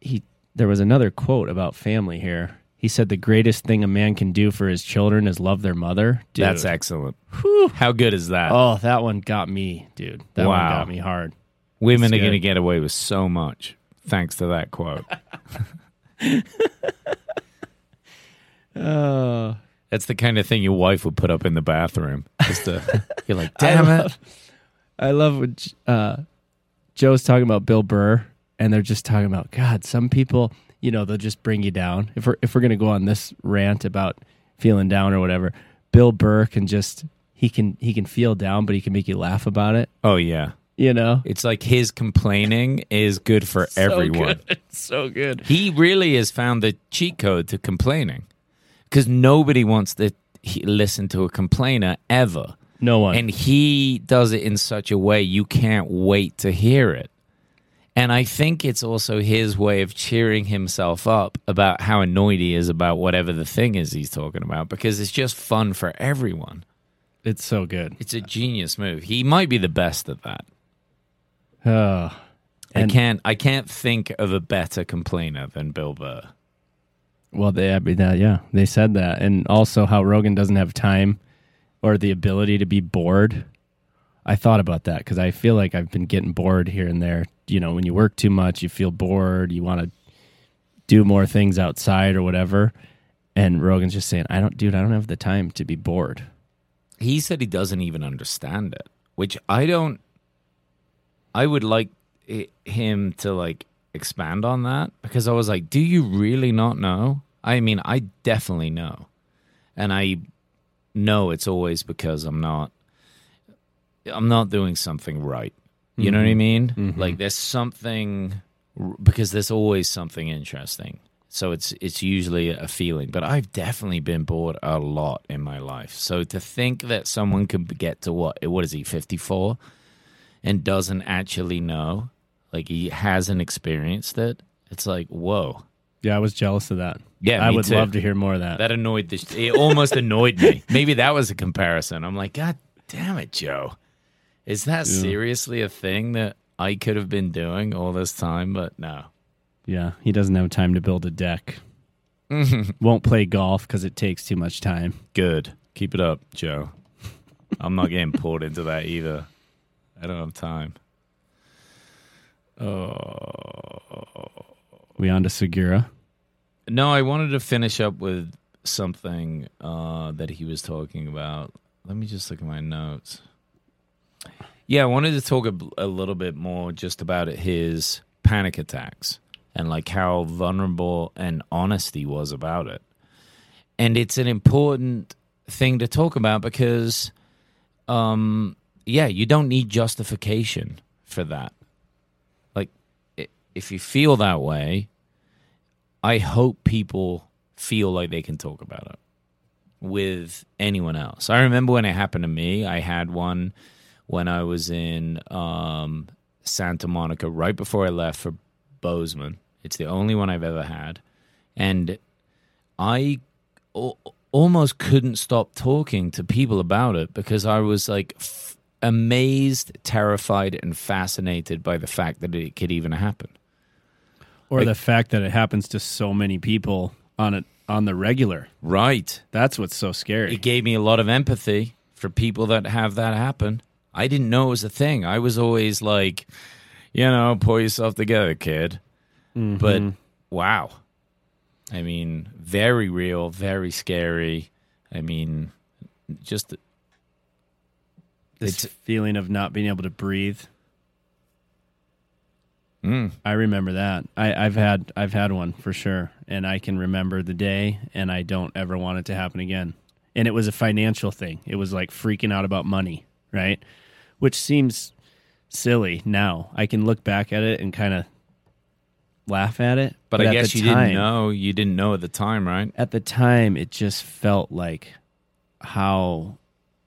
he there was another quote about family here he said the greatest thing a man can do for his children is love their mother dude.
that's excellent. How good is that?
oh that one got me dude that one
Wow.
got me hard
Women are going to get away with so much thanks to that quote. <laughs>
oh
That's the kind of thing your wife would put up in the bathroom. Just to, <laughs> you're like, damn
I
it.
love, I love what uh, Joe's talking about Bill Burr, and they're just talking about God. Some people, you know, they'll just bring you down. If we're if we're gonna go on this rant about feeling down or whatever, Bill Burr can just he can he can feel down, but he can make you laugh about it.
Oh yeah,
You know,
it's like his complaining is good for everyone.
So good. <laughs> so good.
He really has found the cheat code to complaining because nobody wants to listen to a complainer ever.
No one.
And he does it in such a way you can't wait to hear it. And I think it's also his way of cheering himself up about how annoyed he is about whatever the thing is he's talking about because it's just fun for everyone.
it's so good.
It's a genius move. He might be the best at that.
Oh,
I can't I can't think of a better complainer than Bill Burr.
Well, they, I mean, that, yeah, they said that, and also how Rogan doesn't have time or the ability to be bored. I thought about that because I feel like I've been getting bored here and there. You know, when you work too much, you feel bored. You want to do more things outside or whatever. And Rogan's just saying, "I don't, dude. I don't have the time to be bored."
he said he doesn't even understand it, which I don't. I would like i him to like expand on that because I was like, "Do you really not know?" I mean, I definitely know, and I know it's always because I'm not. I'm not doing something right. You know what I mm-hmm. mean? Mm-hmm. Like there's something because there's always something interesting. So it's it's usually a feeling, but I've definitely been bored a lot in my life. So to think that someone could get to what what is he 54 and doesn't actually know, like he hasn't experienced it, it's like whoa.
Yeah, I was jealous of that.
Yeah,
I would
too.
love to hear more of that.
That annoyed the sh- it almost annoyed me. <laughs> Maybe that was a comparison. I'm like, God damn it, Joe. Is that seriously a thing that I could have been doing all this time? But no.
yeah, he doesn't have time to build a deck. <laughs> Won't play golf because it takes too much time.
Good. Keep it up, Joe. I'm not getting pulled into that either. I don't have time.
We on to Segura.
No, I wanted to finish up with something uh, that he was talking about. Let me just look at my notes. Yeah, I wanted to talk a, a little bit more just about his panic attacks and like how vulnerable and honest he was about it. And it's an important thing to talk about because um, yeah, you don't need justification for that. Like, if you feel that way, I hope people feel like they can talk about it with anyone else. I remember when it happened to me, I had one when I was in um, Santa Monica right before I left for Bozeman. It's the only one I've ever had. And I al- almost couldn't stop talking to people about it because I was like f- amazed, terrified, and fascinated by the fact that it could even happen.
Or
Like-
the fact that it happens to so many people on it on the regular.
Right.
That's what's so scary.
It gave me a lot of empathy for people that have that happen. I didn't know it was a thing. I was always like, you know, pull yourself together, kid. But mm-hmm. wow. I mean, very real, very scary. I mean, just
this
it's-
feeling of not being able to breathe.
mm,
I remember that. I, I've had I've had one for sure, and I can remember the day, and I don't ever want it to happen again. And it was a financial thing. It was like freaking out about money, right? Which seems silly now. I can look back at it and kind of laugh at it.
but, I guess you
time-
didn't know. You didn't know at the time, right?
At the time, it just felt like, how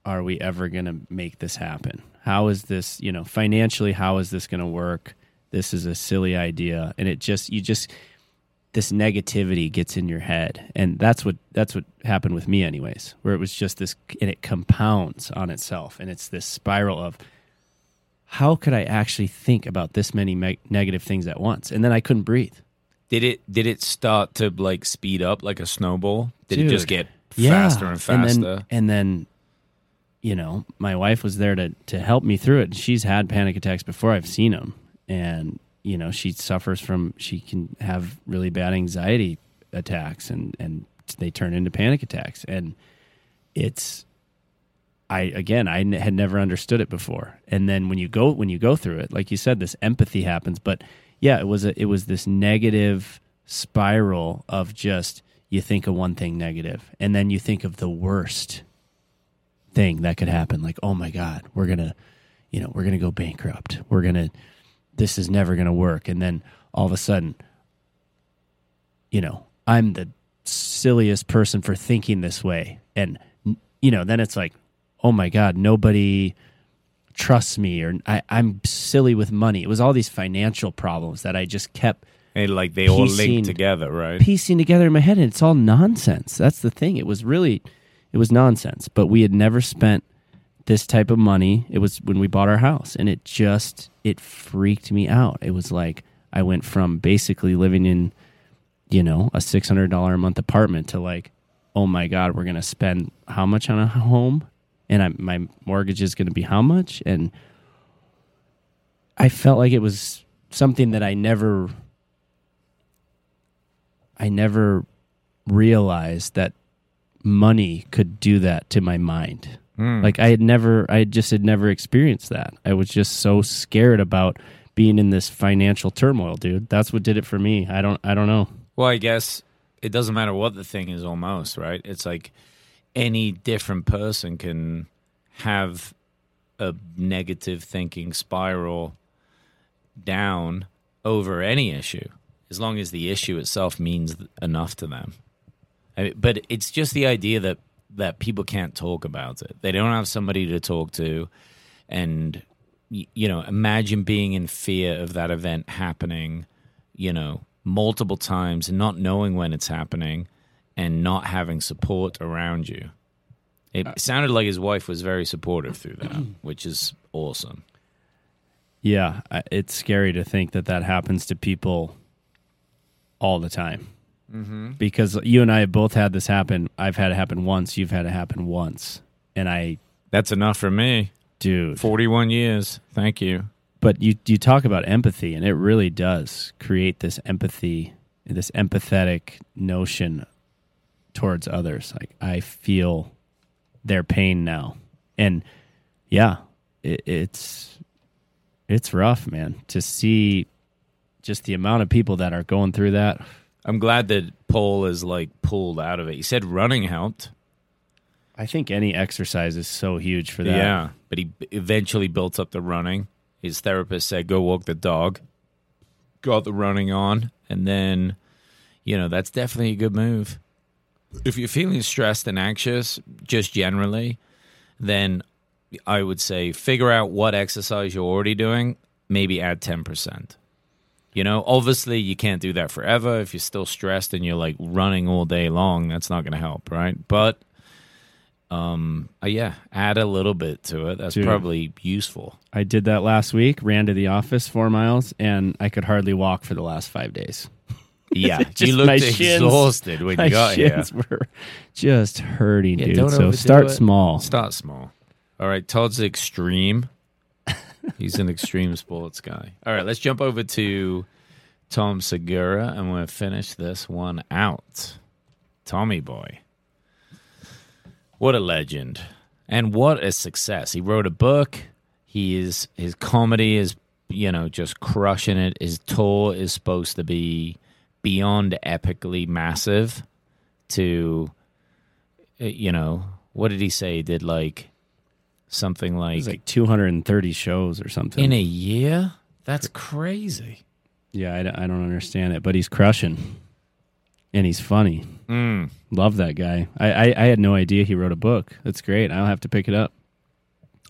are we ever going to make this happen? How is this, you know, financially, how is this going to work? This is a silly idea. And it just, you just, this negativity gets in your head. And that's what, that's what happened with me, anyways, where it was just this, and it compounds on itself. And it's this spiral of, how could I actually think about this many me- negative things at once? And then I couldn't breathe.
Did it did it start to like speed up like a snowball? Did it just get faster and faster?
And then, and then, you know, my wife was there to to help me through it. She's had panic attacks before I've seen them, and you know, she suffers from. She can have really bad anxiety attacks, and and they turn into panic attacks, and it's. I again, I had never understood it before, and then when you go when you go through it, like you said, this empathy happens. But yeah, it was a, it was this negative spiral of just you think of one thing negative, and then you think of the worst thing that could happen. Like, oh my god, we're gonna, you know, we're gonna go bankrupt. We're gonna, this is never gonna work. And then all of a sudden, you know, I'm the silliest person for thinking this way, and you know, then it's like, oh my god, nobody trusts me, or I, I'm silly with money. It was all these financial problems that I just kept
And like they all
piecing-
link together, right?
piecing together in my head and it's all nonsense. That's the thing. It was really it was nonsense. But we had never spent this type of money. It was when we bought our house and it just it freaked me out. It was like I went from basically living in you know, a $600 a month apartment to like oh my god, we're going to spend how much on a home? And I, my mortgage is going to be how much? And I felt like it was something that I never I never realized that money could do that to my mind. Hmm. Like I had never, I just had never experienced that. I was just so scared about being in this financial turmoil, dude. That's what did it for me. I don't, I don't know.
Well, I guess it doesn't matter what the thing is almost, right? It's like any different person can have a negative thinking spiral down over any issue as long as the issue itself means enough to them. I mean, but it's just the idea that that people can't talk about it. They don't have somebody to talk to and you know, imagine being in fear of that event happening, you know, multiple times and not knowing when it's happening and not having support around you. It uh, sounded like his wife was very supportive through that, <clears throat> which is awesome.
Yeah, it's scary to think that that happens to people all the time. Mm-hmm. Because you and I have both had this happen. I've had it happen once. You've had it happen once, and I,
That's enough for me.
dude.
41 years. Thank you.
but you you talk about empathy and it really does create this empathy this empathetic notion towards others like i feel their pain now and yeah it, it's it's rough man to see just the amount of people that are going through that
I'm glad that Paul is like pulled out of it. He said running helped.
I think any exercise is so huge for that.
Yeah, but he eventually built up the running. His therapist said, "Go walk the dog." Got the running on, and then, you know, that's definitely a good move. If you're feeling stressed and anxious, just generally, then I would say figure out what exercise you're already doing. Maybe add ten percent. You know, obviously you can't do that forever. If you're still stressed and you're like running all day long, that's not going to help, right? But um, uh, yeah, add a little bit to it. That's
Dude.
probably useful.
I did that last week, ran to the office four miles, and I could hardly walk for the last five days.
Yeah, <laughs>
Just
you
my
looked
shins-
exhausted when
My
you got here.
shins were just hurting,
Yeah,
dude. So start
it.
small.
Start small. All right, Todd's extreme. He's an extreme sports guy. All right, let's jump over to Tom Segura and we'll finish this one out. Tommy Boy. What a legend. And what a success. He wrote a book. He is his comedy is, you know, just crushing it. His tour is supposed to be beyond epically massive to you know, what did he say? He did like something
It
like,
was like 230 shows or something.
in a year? That's crazy.
yeah, I, don't- I don't understand it, but he's crushing, and he's funny.
Mm.
Love that guy. I, I I had no idea he wrote a book. That's great. I'll have to pick it up.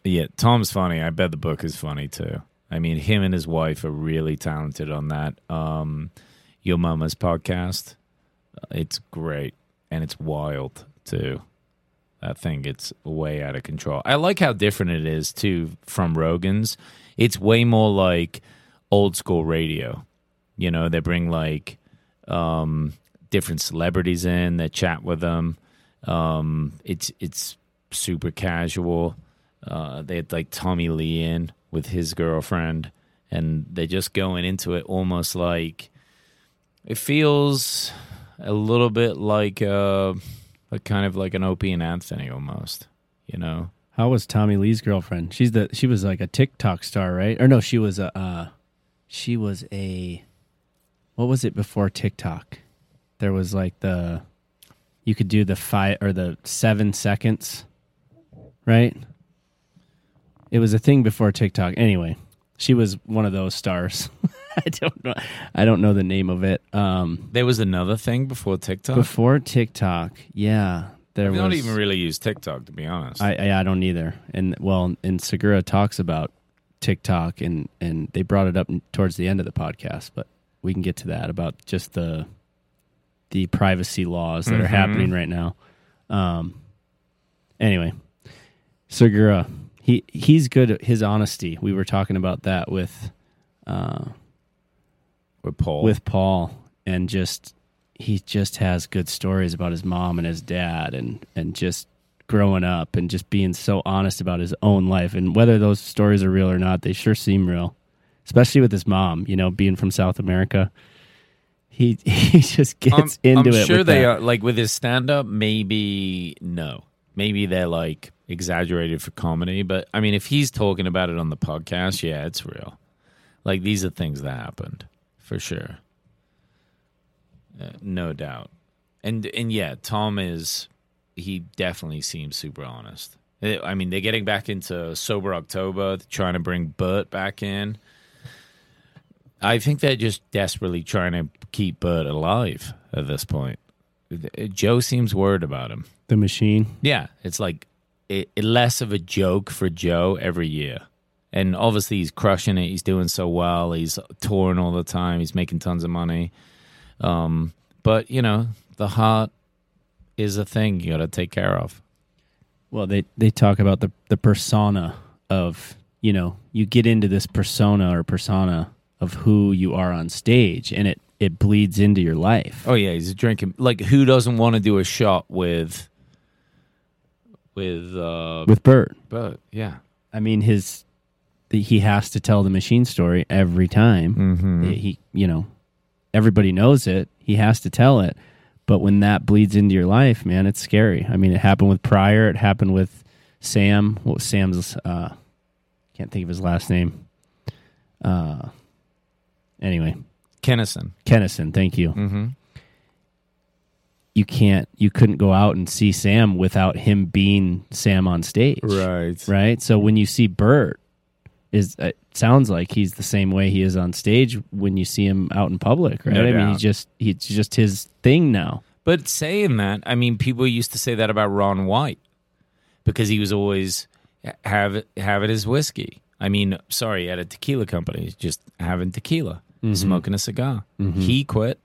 Yeah, Tom's funny. I bet the book is funny too. I mean, him and his wife are really talented on that. Um, Your Mama's podcast. Uh, It's great and it's wild too. I think it's way out of control. I like how different it is too from Rogan's. It's way more like old school radio. You know, they bring like um, different celebrities in, they chat with them. Um, it's it's super casual. Uh, they had like Tommy Lee in with his girlfriend, and they're just going into it almost like it feels a little bit like uh, kind of like an Opie and Anthony almost, you know.
How was Tommy Lee's girlfriend? She's the she was like a TikTok star, right? Or no, she was a uh, she was a what was it before TikTok? There was like the you could do the five or the seven seconds, right? It was a thing before TikTok. Anyway, she was one of those stars. <laughs> <laughs> I don't know. I don't know the name of it. Um,
There was another thing before TikTok.
before TikTok, yeah, there
I
was.
don't even really use TikTok to be honest.
I, I I don't either. And well, and Segura talks about TikTok, and and they brought it up towards the end of the podcast, but we can get to that about just the the privacy laws that are
Mhm.
happening right now. Um. Anyway, Segura, he he's good at his honesty. We were talking about that with uh
with Paul.
with Paul, and just he just has good stories about his mom and his dad, and and just growing up, and just being so honest about his own life, and whether those stories are real or not, they sure seem real. Especially with his mom, you know, being from South America, he <laughs> he just gets
I'm,
into
I'm
it.
sure
with
they
that.
are like with his stand up, maybe no. Maybe they're like exaggerated for comedy, but I mean if he's talking about it on the podcast, yeah, it's real. Like these are things that happened for sure. Uh, no doubt. And and yeah, Tom is he definitely seems super honest. Uh, I mean, they're getting back into sober October, trying to bring Bert back in. I think they're just desperately trying to keep Bert alive at this point. Joe seems worried about him.
the machine.
Yeah, it's like it, it less of a joke for Joe every year. And obviously, he's crushing it. He's doing so well. He's touring all the time. He's making tons of money. Um, but you know, the heart is a thing you got to take care of.
Well, they they talk about the the persona of you know you get into this persona or persona of who you are on stage, and it it bleeds into your life.
Oh yeah, he's drinking. Like, who doesn't want to do a shot with with uh,
With Bert,
Bert? Yeah.
I mean his the, he has to tell the machine story every time.
Mm-hmm.
He you know everybody knows it. He has to tell it. But when that bleeds into your life, man, it's scary. I mean, it happened with Pryor. It happened with Sam. What was Sam's? Uh, can't think of his last name. Uh, anyway,
Kinison.
Kinison. Thank you.
Mm-hmm.
you can't you couldn't go out and see Sam without him being Sam on stage.
Right.
Right? So when you see Bert is it sounds like he's the same way he is on stage when you see him out in public, right?
No
I mean,
doubt.
he just he's just his thing now.
But saying that, I mean, people used to say that about Ron White because he was always have it, have it as whiskey. I mean, sorry, at a tequila company, just having tequila, mm-hmm. smoking a cigar. Mm-hmm. He quit,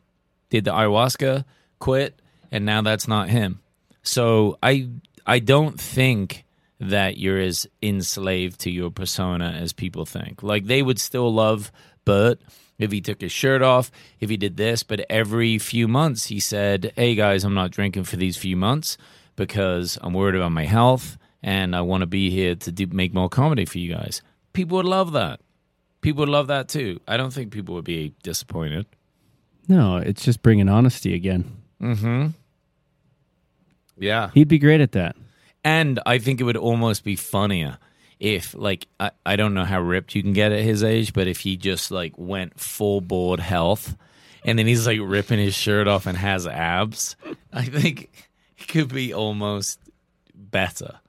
did the ayahuasca, quit, and now that's not him. So I I don't think that you're as enslaved to your persona as people think. Like they would still love Bert if he took his shirt off, if he did this, but every few months he said, "Hey guys, I'm not drinking for these few months because I'm worried about my health and I want to be here to do, make more comedy for you guys." People would love that. People would love that too. I don't think people would be disappointed.
No, it's just bringing honesty again. Hmm.
Yeah.
He'd be great at that.
And I think it would almost be funnier if, like, I, I don't know how ripped you can get at his age, but if he just, like, went full board health and then he's, like, ripping his shirt off and has abs, I think it could be almost better.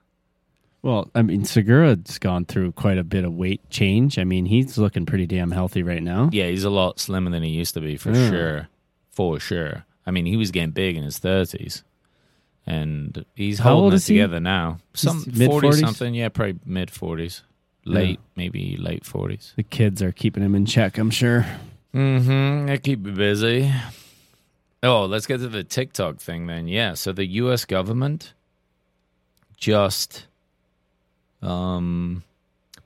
Well, I mean, Segura's gone through quite a bit of weight change. I mean, he's looking pretty damn healthy right now.
Yeah, he's a lot slimmer than he used to be, for
Yeah.
sure. For sure. I mean, he was getting big in his 30s. And he's
How
holding
old
it
is he?
together now. Some
mid-
40 something. Yeah, probably mid 40s. Late, maybe late 40s.
The kids are keeping him in check, I'm sure.
Mm-hmm. They keep you busy. Oh, let's get to the TikTok thing then. Yeah. So the U.S. government just um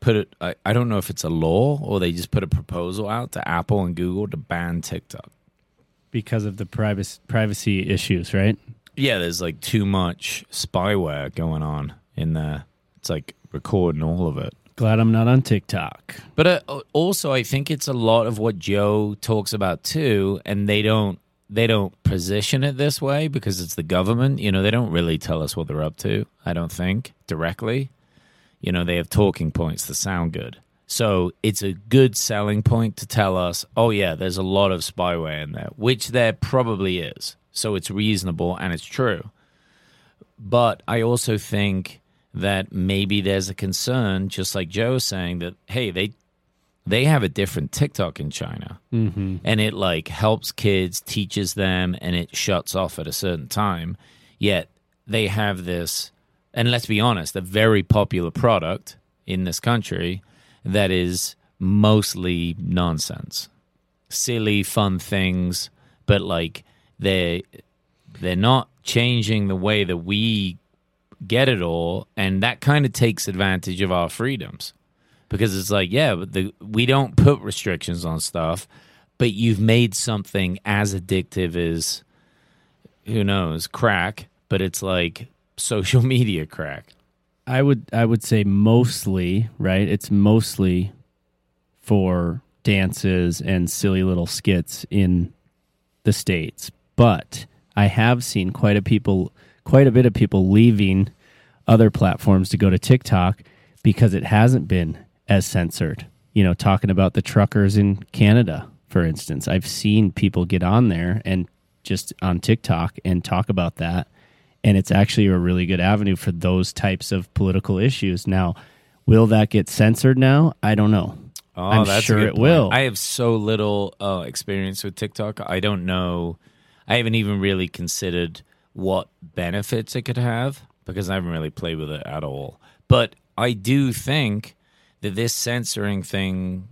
put it. I, I don't know if it's a law or they just put a proposal out to Apple and Google to ban TikTok.
Because of the privacy privacy issues, right?
Yeah, there's like too much spyware going on in there. It's like recording all of it.
Glad I'm not on TikTok.
But uh, also, I think it's a lot of what Joe talks about too, and they don't they don't position it this way because it's the government. You know, they don't really tell us what they're up to. I don't think directly. You know, they have talking points that sound good, so it's a good selling point to tell us, oh yeah, there's a lot of spyware in there, which there probably is. So it's reasonable and it's true. But I also think that maybe there's a concern, just like Joe was saying, that hey, they they have a different TikTok in China, mm-hmm. and it like helps kids, teaches them, and it shuts off at a certain time. Yet they have this, and let's be honest, a very popular product in this country that is mostly nonsense, silly, fun things, but like they they're not changing the way that we get it all and that kind of takes advantage of our freedoms because it's like yeah but the, we don't put restrictions on stuff but you've made something as addictive as who knows crack but it's like social <laughs> media crack
I would I would say mostly, right? It's mostly for dances and silly little skits in the states. But I have seen quite a people quite a bit of people leaving other platforms to go to TikTok because it hasn't been as censored. You know, talking about the truckers in Canada, for instance. I've seen people get on there and just on TikTok and talk about that and it's actually a really good avenue for those types of political issues. Now, will that get censored now? I don't know.
Oh,
I'm
that's
sure it
point.
will.
I have so little uh, experience with TikTok. I don't know. I haven't even really considered what benefits it could have because I haven't really played with it at all. But I do think that this censoring thing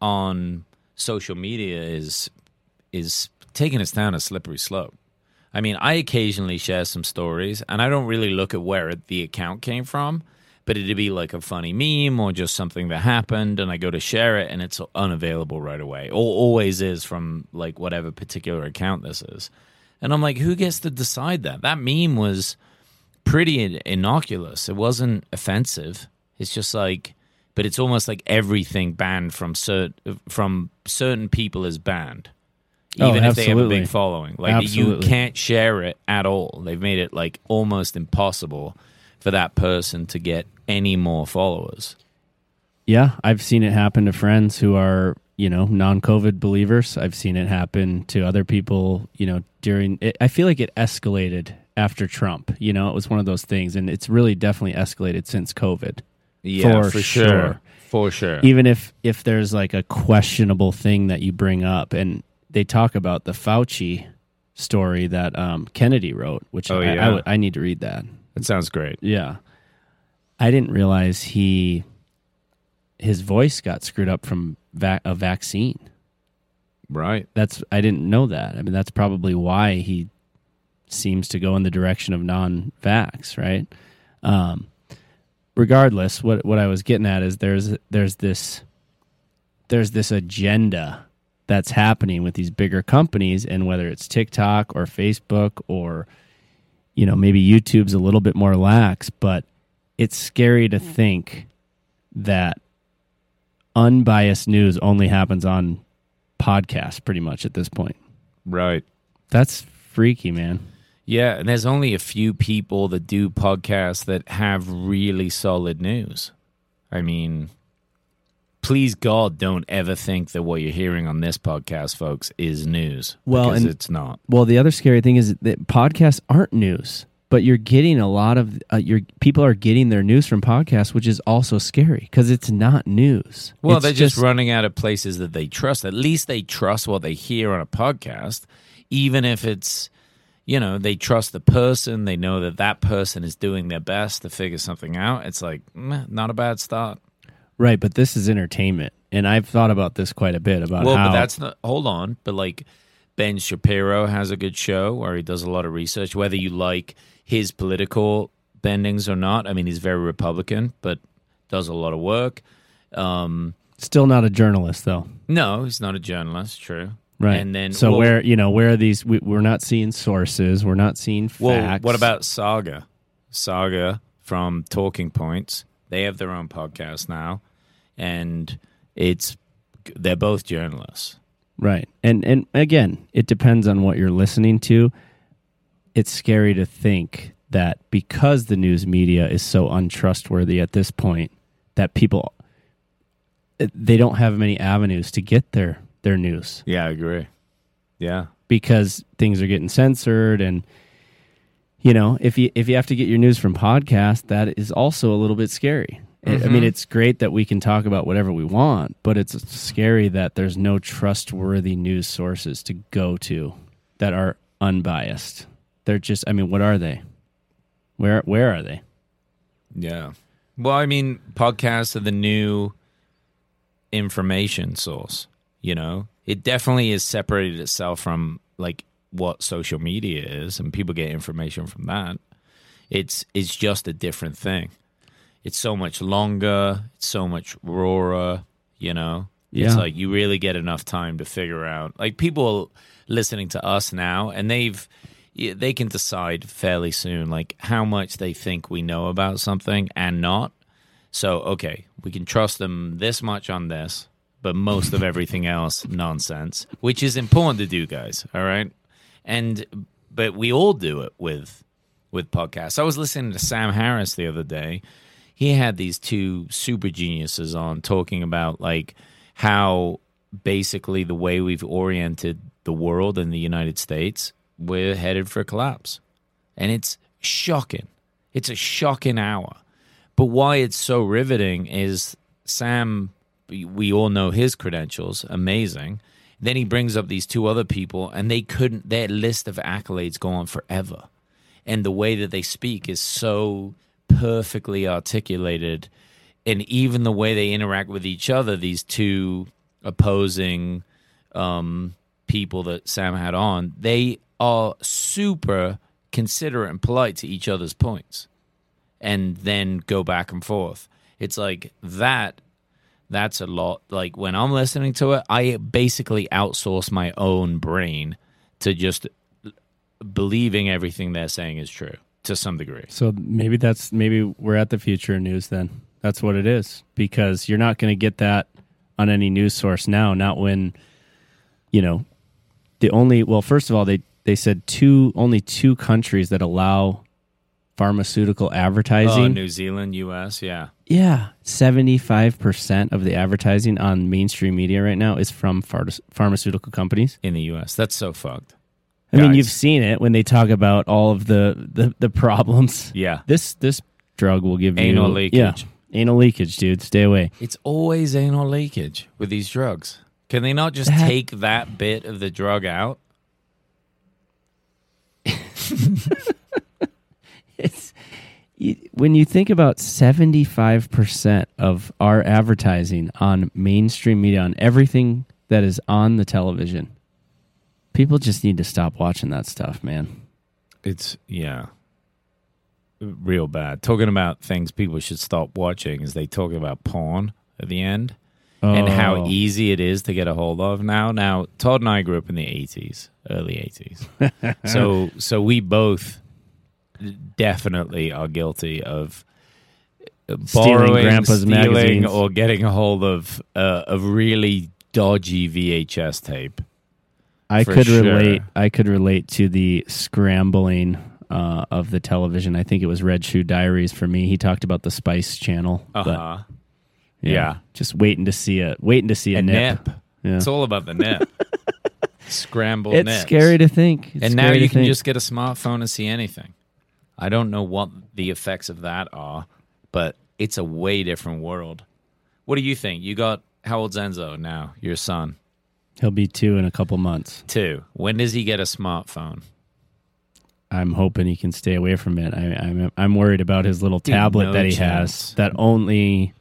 on social media is is taking us down a slippery slope. I mean, I occasionally share some stories, and I don't really look at where the account came from, but it'd be like a funny meme or just something that happened, and I go to share it, and it's unavailable right away. Or always is from like whatever particular account this is. And I'm like, who gets to decide that? That meme was pretty innocuous. It wasn't offensive. It's just like, but it's almost like everything banned from cert- from certain people is banned
Oh,
even if they have a big following. Like you can't share it at all. They've made it like almost impossible for that person to get any more followers.
Yeah, I've seen it happen to friends who are you know, non-COVID believers. I've seen it happen to other people, you know, during it, I feel like it escalated after Trump. You know, it was one of those things and it's really definitely escalated since COVID.
Yeah,
For
for,
sure.
sure. For sure.
Even if if there's like a questionable thing that you bring up and they talk about the Fauci story that um, Kennedy wrote, which
Oh,
I, I
yeah.
would- I need to read that.
That sounds great.
Yeah. I didn't realize he his voice got screwed up from va- a vaccine.
Right.
That's I didn't know that. I mean that's probably why he seems to go in the direction of non-vax, right? Um regardless, what what I was getting at is there's there's this there's this agenda that's happening with these bigger companies and whether it's TikTok or Facebook or you know, maybe YouTube's a little bit more lax, but it's scary to think that unbiased news only happens on podcasts pretty much at this point.
Right.
That's freaky, man.
Yeah, and there's only a few people that do podcasts that have really solid news. I mean, please God, don't ever think that what you're hearing on this podcast, folks, is news.
Well,
because
and-
it's not.
Well, the other scary thing is that podcasts aren't news, but you're getting a lot of uh, your people are getting their news from podcasts, which is also scary because it's not news.
Well,
It's
they're just, running out of places that they trust. At least they trust what they hear on a podcast, even if it's, you know, they trust the person. They know that that person is doing their best to figure something out. It's like, not a bad start.
right. But this is entertainment, and I've thought about this quite a bit about
well,
how
but that's not. Hold on, but like Ben Shapiro has a good show where he does a lot of research. Whether you like his political bendings or not, I mean, he's very Republican, but does a lot of work. Um,
still not a journalist though.
no, he's not a journalist. True,
Right.
And then,
so
well,
where you know where are these? We, we're not seeing sources. We're not seeing facts.
Well, what about Saagar? Saagar from Talking Points. They have their own podcast now, and it's they're both journalists.
Right. And and again, it depends on what you're listening to. It's scary to think that because the news media is so untrustworthy at this point that people eh, they don't have many avenues to get their their news
Yeah, I agree. Yeah,
because things are getting censored and you know, if you if you have to get your news from podcast, that is also a little bit scary. I- I mean, mm-hmm. it's great that we can talk about whatever we want, but it's scary that there's no trustworthy news sources to go to that are unbiased. They're just I mean, what are they? Where where are they?
yeah. Well, I mean, podcasts are the new information source. You know, it definitely has separated itself from like what social media is, and people get information from that. It's it's just a different thing. It's so much longer. It's so much rawer. You know, it's like you really get enough time to figure out. Like people listening to us now, and they've they can decide fairly soon, like how much they think we know about something and not. So, okay, we can trust them this much on this, but most of <laughs> everything else nonsense, which is important to do, guys. All right, and but we all do it with with podcasts. I was listening to Sam Harris the other day. He had these two super geniuses on talking about like how basically the way we've oriented the world and the United States, we're headed for collapse. And it's shocking. It's a shocking hour. But why it's so riveting is Sam, we all know his credentials, amazing. Then he brings up these two other people, and they couldn't, their list of accolades go on forever. And the way that they speak is so perfectly articulated. And even the way they interact with each other, these two opposing um, people that Sam had on, they are super considerate and polite to each other's points and then go back and forth. It's like that. That's a lot. Like when I'm listening to it, I basically outsource my own brain to just believing everything they're saying is true to some degree.
So maybe that's maybe we're at the future news then. That's what it is because you're not going to get that on any news source now. Not when you know the only well, first of all, they they said two only two countries that allow pharmaceutical advertising. Oh.
New Zealand, U.S. Yeah,
yeah, seventy five percent of the advertising on mainstream media right now is from phar- pharmaceutical companies.
in the U.S. That's so fucked.
I mean, you've seen it when they talk about all of the the, the problems.
Yeah,
This this drug will give you
Anal leakage.
Yeah, anal leakage, dude. Stay away.
it's always anal leakage with these drugs. Can they not just
That-
take that bit of the drug out? <laughs>
It's you, when you think about 75% of our advertising on mainstream media on everything that is on the television people just need to stop watching that stuff man
It's yeah, real bad. Talking about things people should stop watching is they talk about porn at the end and how
Oh.
easy it is to get a hold of now. Now Todd and I grew up in the eighties, early eighties, <laughs> so so we both definitely are guilty of
Stealing
borrowing,
grandpa's
stealing,
magazines.
or getting a hold of uh, a really dodgy VHS tape.
I could
sure.
relate i could relate to the scrambling uh, of the television i think it was red shoe diaries for me he talked about the spice channel
Uh huh.
yeah,
yeah.
just waiting to see a waiting to see a,
A
nip,
nip.
Yeah.
It's all about the nip. <laughs> Scrambled
it's
nips.
scary to think It's
and now you can
think.
just get a smartphone and see anything. I don't know what the effects of that are, but it's a way different world. What do you think? You got how old's Enzo now? Your son,
he'll be two in a couple months
two. When does he get a smartphone?
I'm hoping he can stay away from it. I, I'm I'm worried about his little
Dude,
tablet
no
that he
chance.
has that only,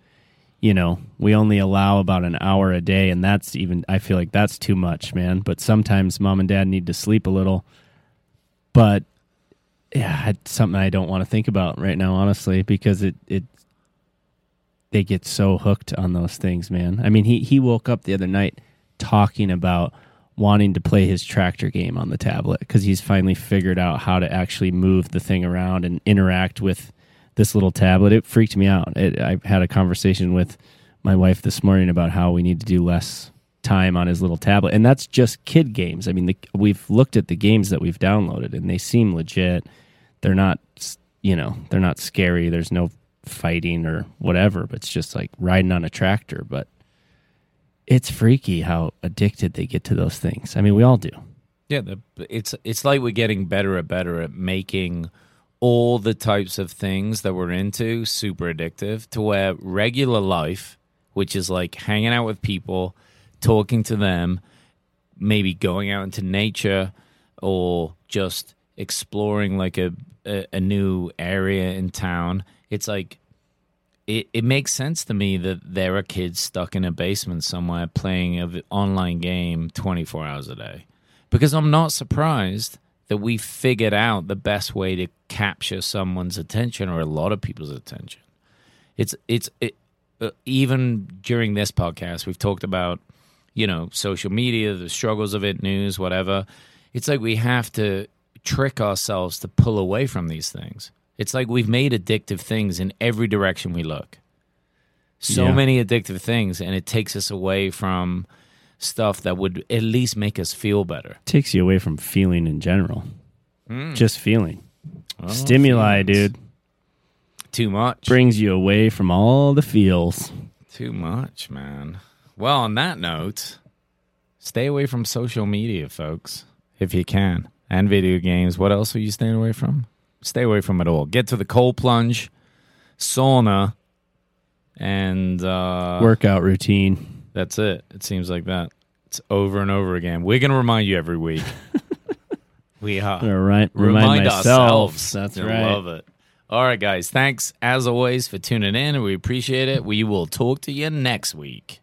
you know, we only allow about an hour a day, and that's even I feel like that's too much, man. But sometimes mom and dad need to sleep a little. But yeah, it's something I don't want to think about right now, honestly, because it it they get so hooked on those things, man. I mean, he he woke up the other night talking about wanting to play his tractor game on the tablet because he's finally figured out how to actually move the thing around and interact with this little tablet. It freaked me out. It, I had a conversation with my wife this morning about how we need to do less time on his little tablet, and that's just kid games. I mean, the, we've looked at the games that we've downloaded, and they seem legit. They're not, you know, they're not scary. There's no fighting or whatever, but it's just like riding on a tractor. But it's freaky how addicted they get to those things. I mean, we all do.
Yeah, the, it's it's like we're getting better and better at making all the types of things that we're into super addictive to where regular life, which is like hanging out with people, talking to them, maybe going out into nature or just exploring like a a, a new area in town. It's like it, it makes sense to me that there are kids stuck in a basement somewhere playing an online game 24 hours a day because I'm not surprised that we figured out the best way to capture someone's attention or a lot of people's attention. It's it's it, uh, even during this podcast we've talked about you know social media, the struggles of it, news, whatever. It's like we have to trick ourselves to pull away from these things. It's like we've made addictive things in every direction we look. So
Yeah.
many addictive things, and it takes us away from stuff that would at least make us feel better.
takes you away from feeling in general. Hmm. Just feeling.
Well,
Stimuli,
feelings.
dude,
Too much.
brings you away from all the feels.
Too much, man. Well, on that note, stay away from social media, folks, if you can, and video games. What else are you staying away from? Stay away from it all. Get to the cold plunge, sauna, and uh,
Workout routine.
That's it. It seems like that. It's over and over again. We're going to remind you every week. <laughs> we are.
All right. Remind, myself.
ourselves.
That's right.
love it. All right, guys. Thanks as always for tuning in, we appreciate it. We will talk to you next week.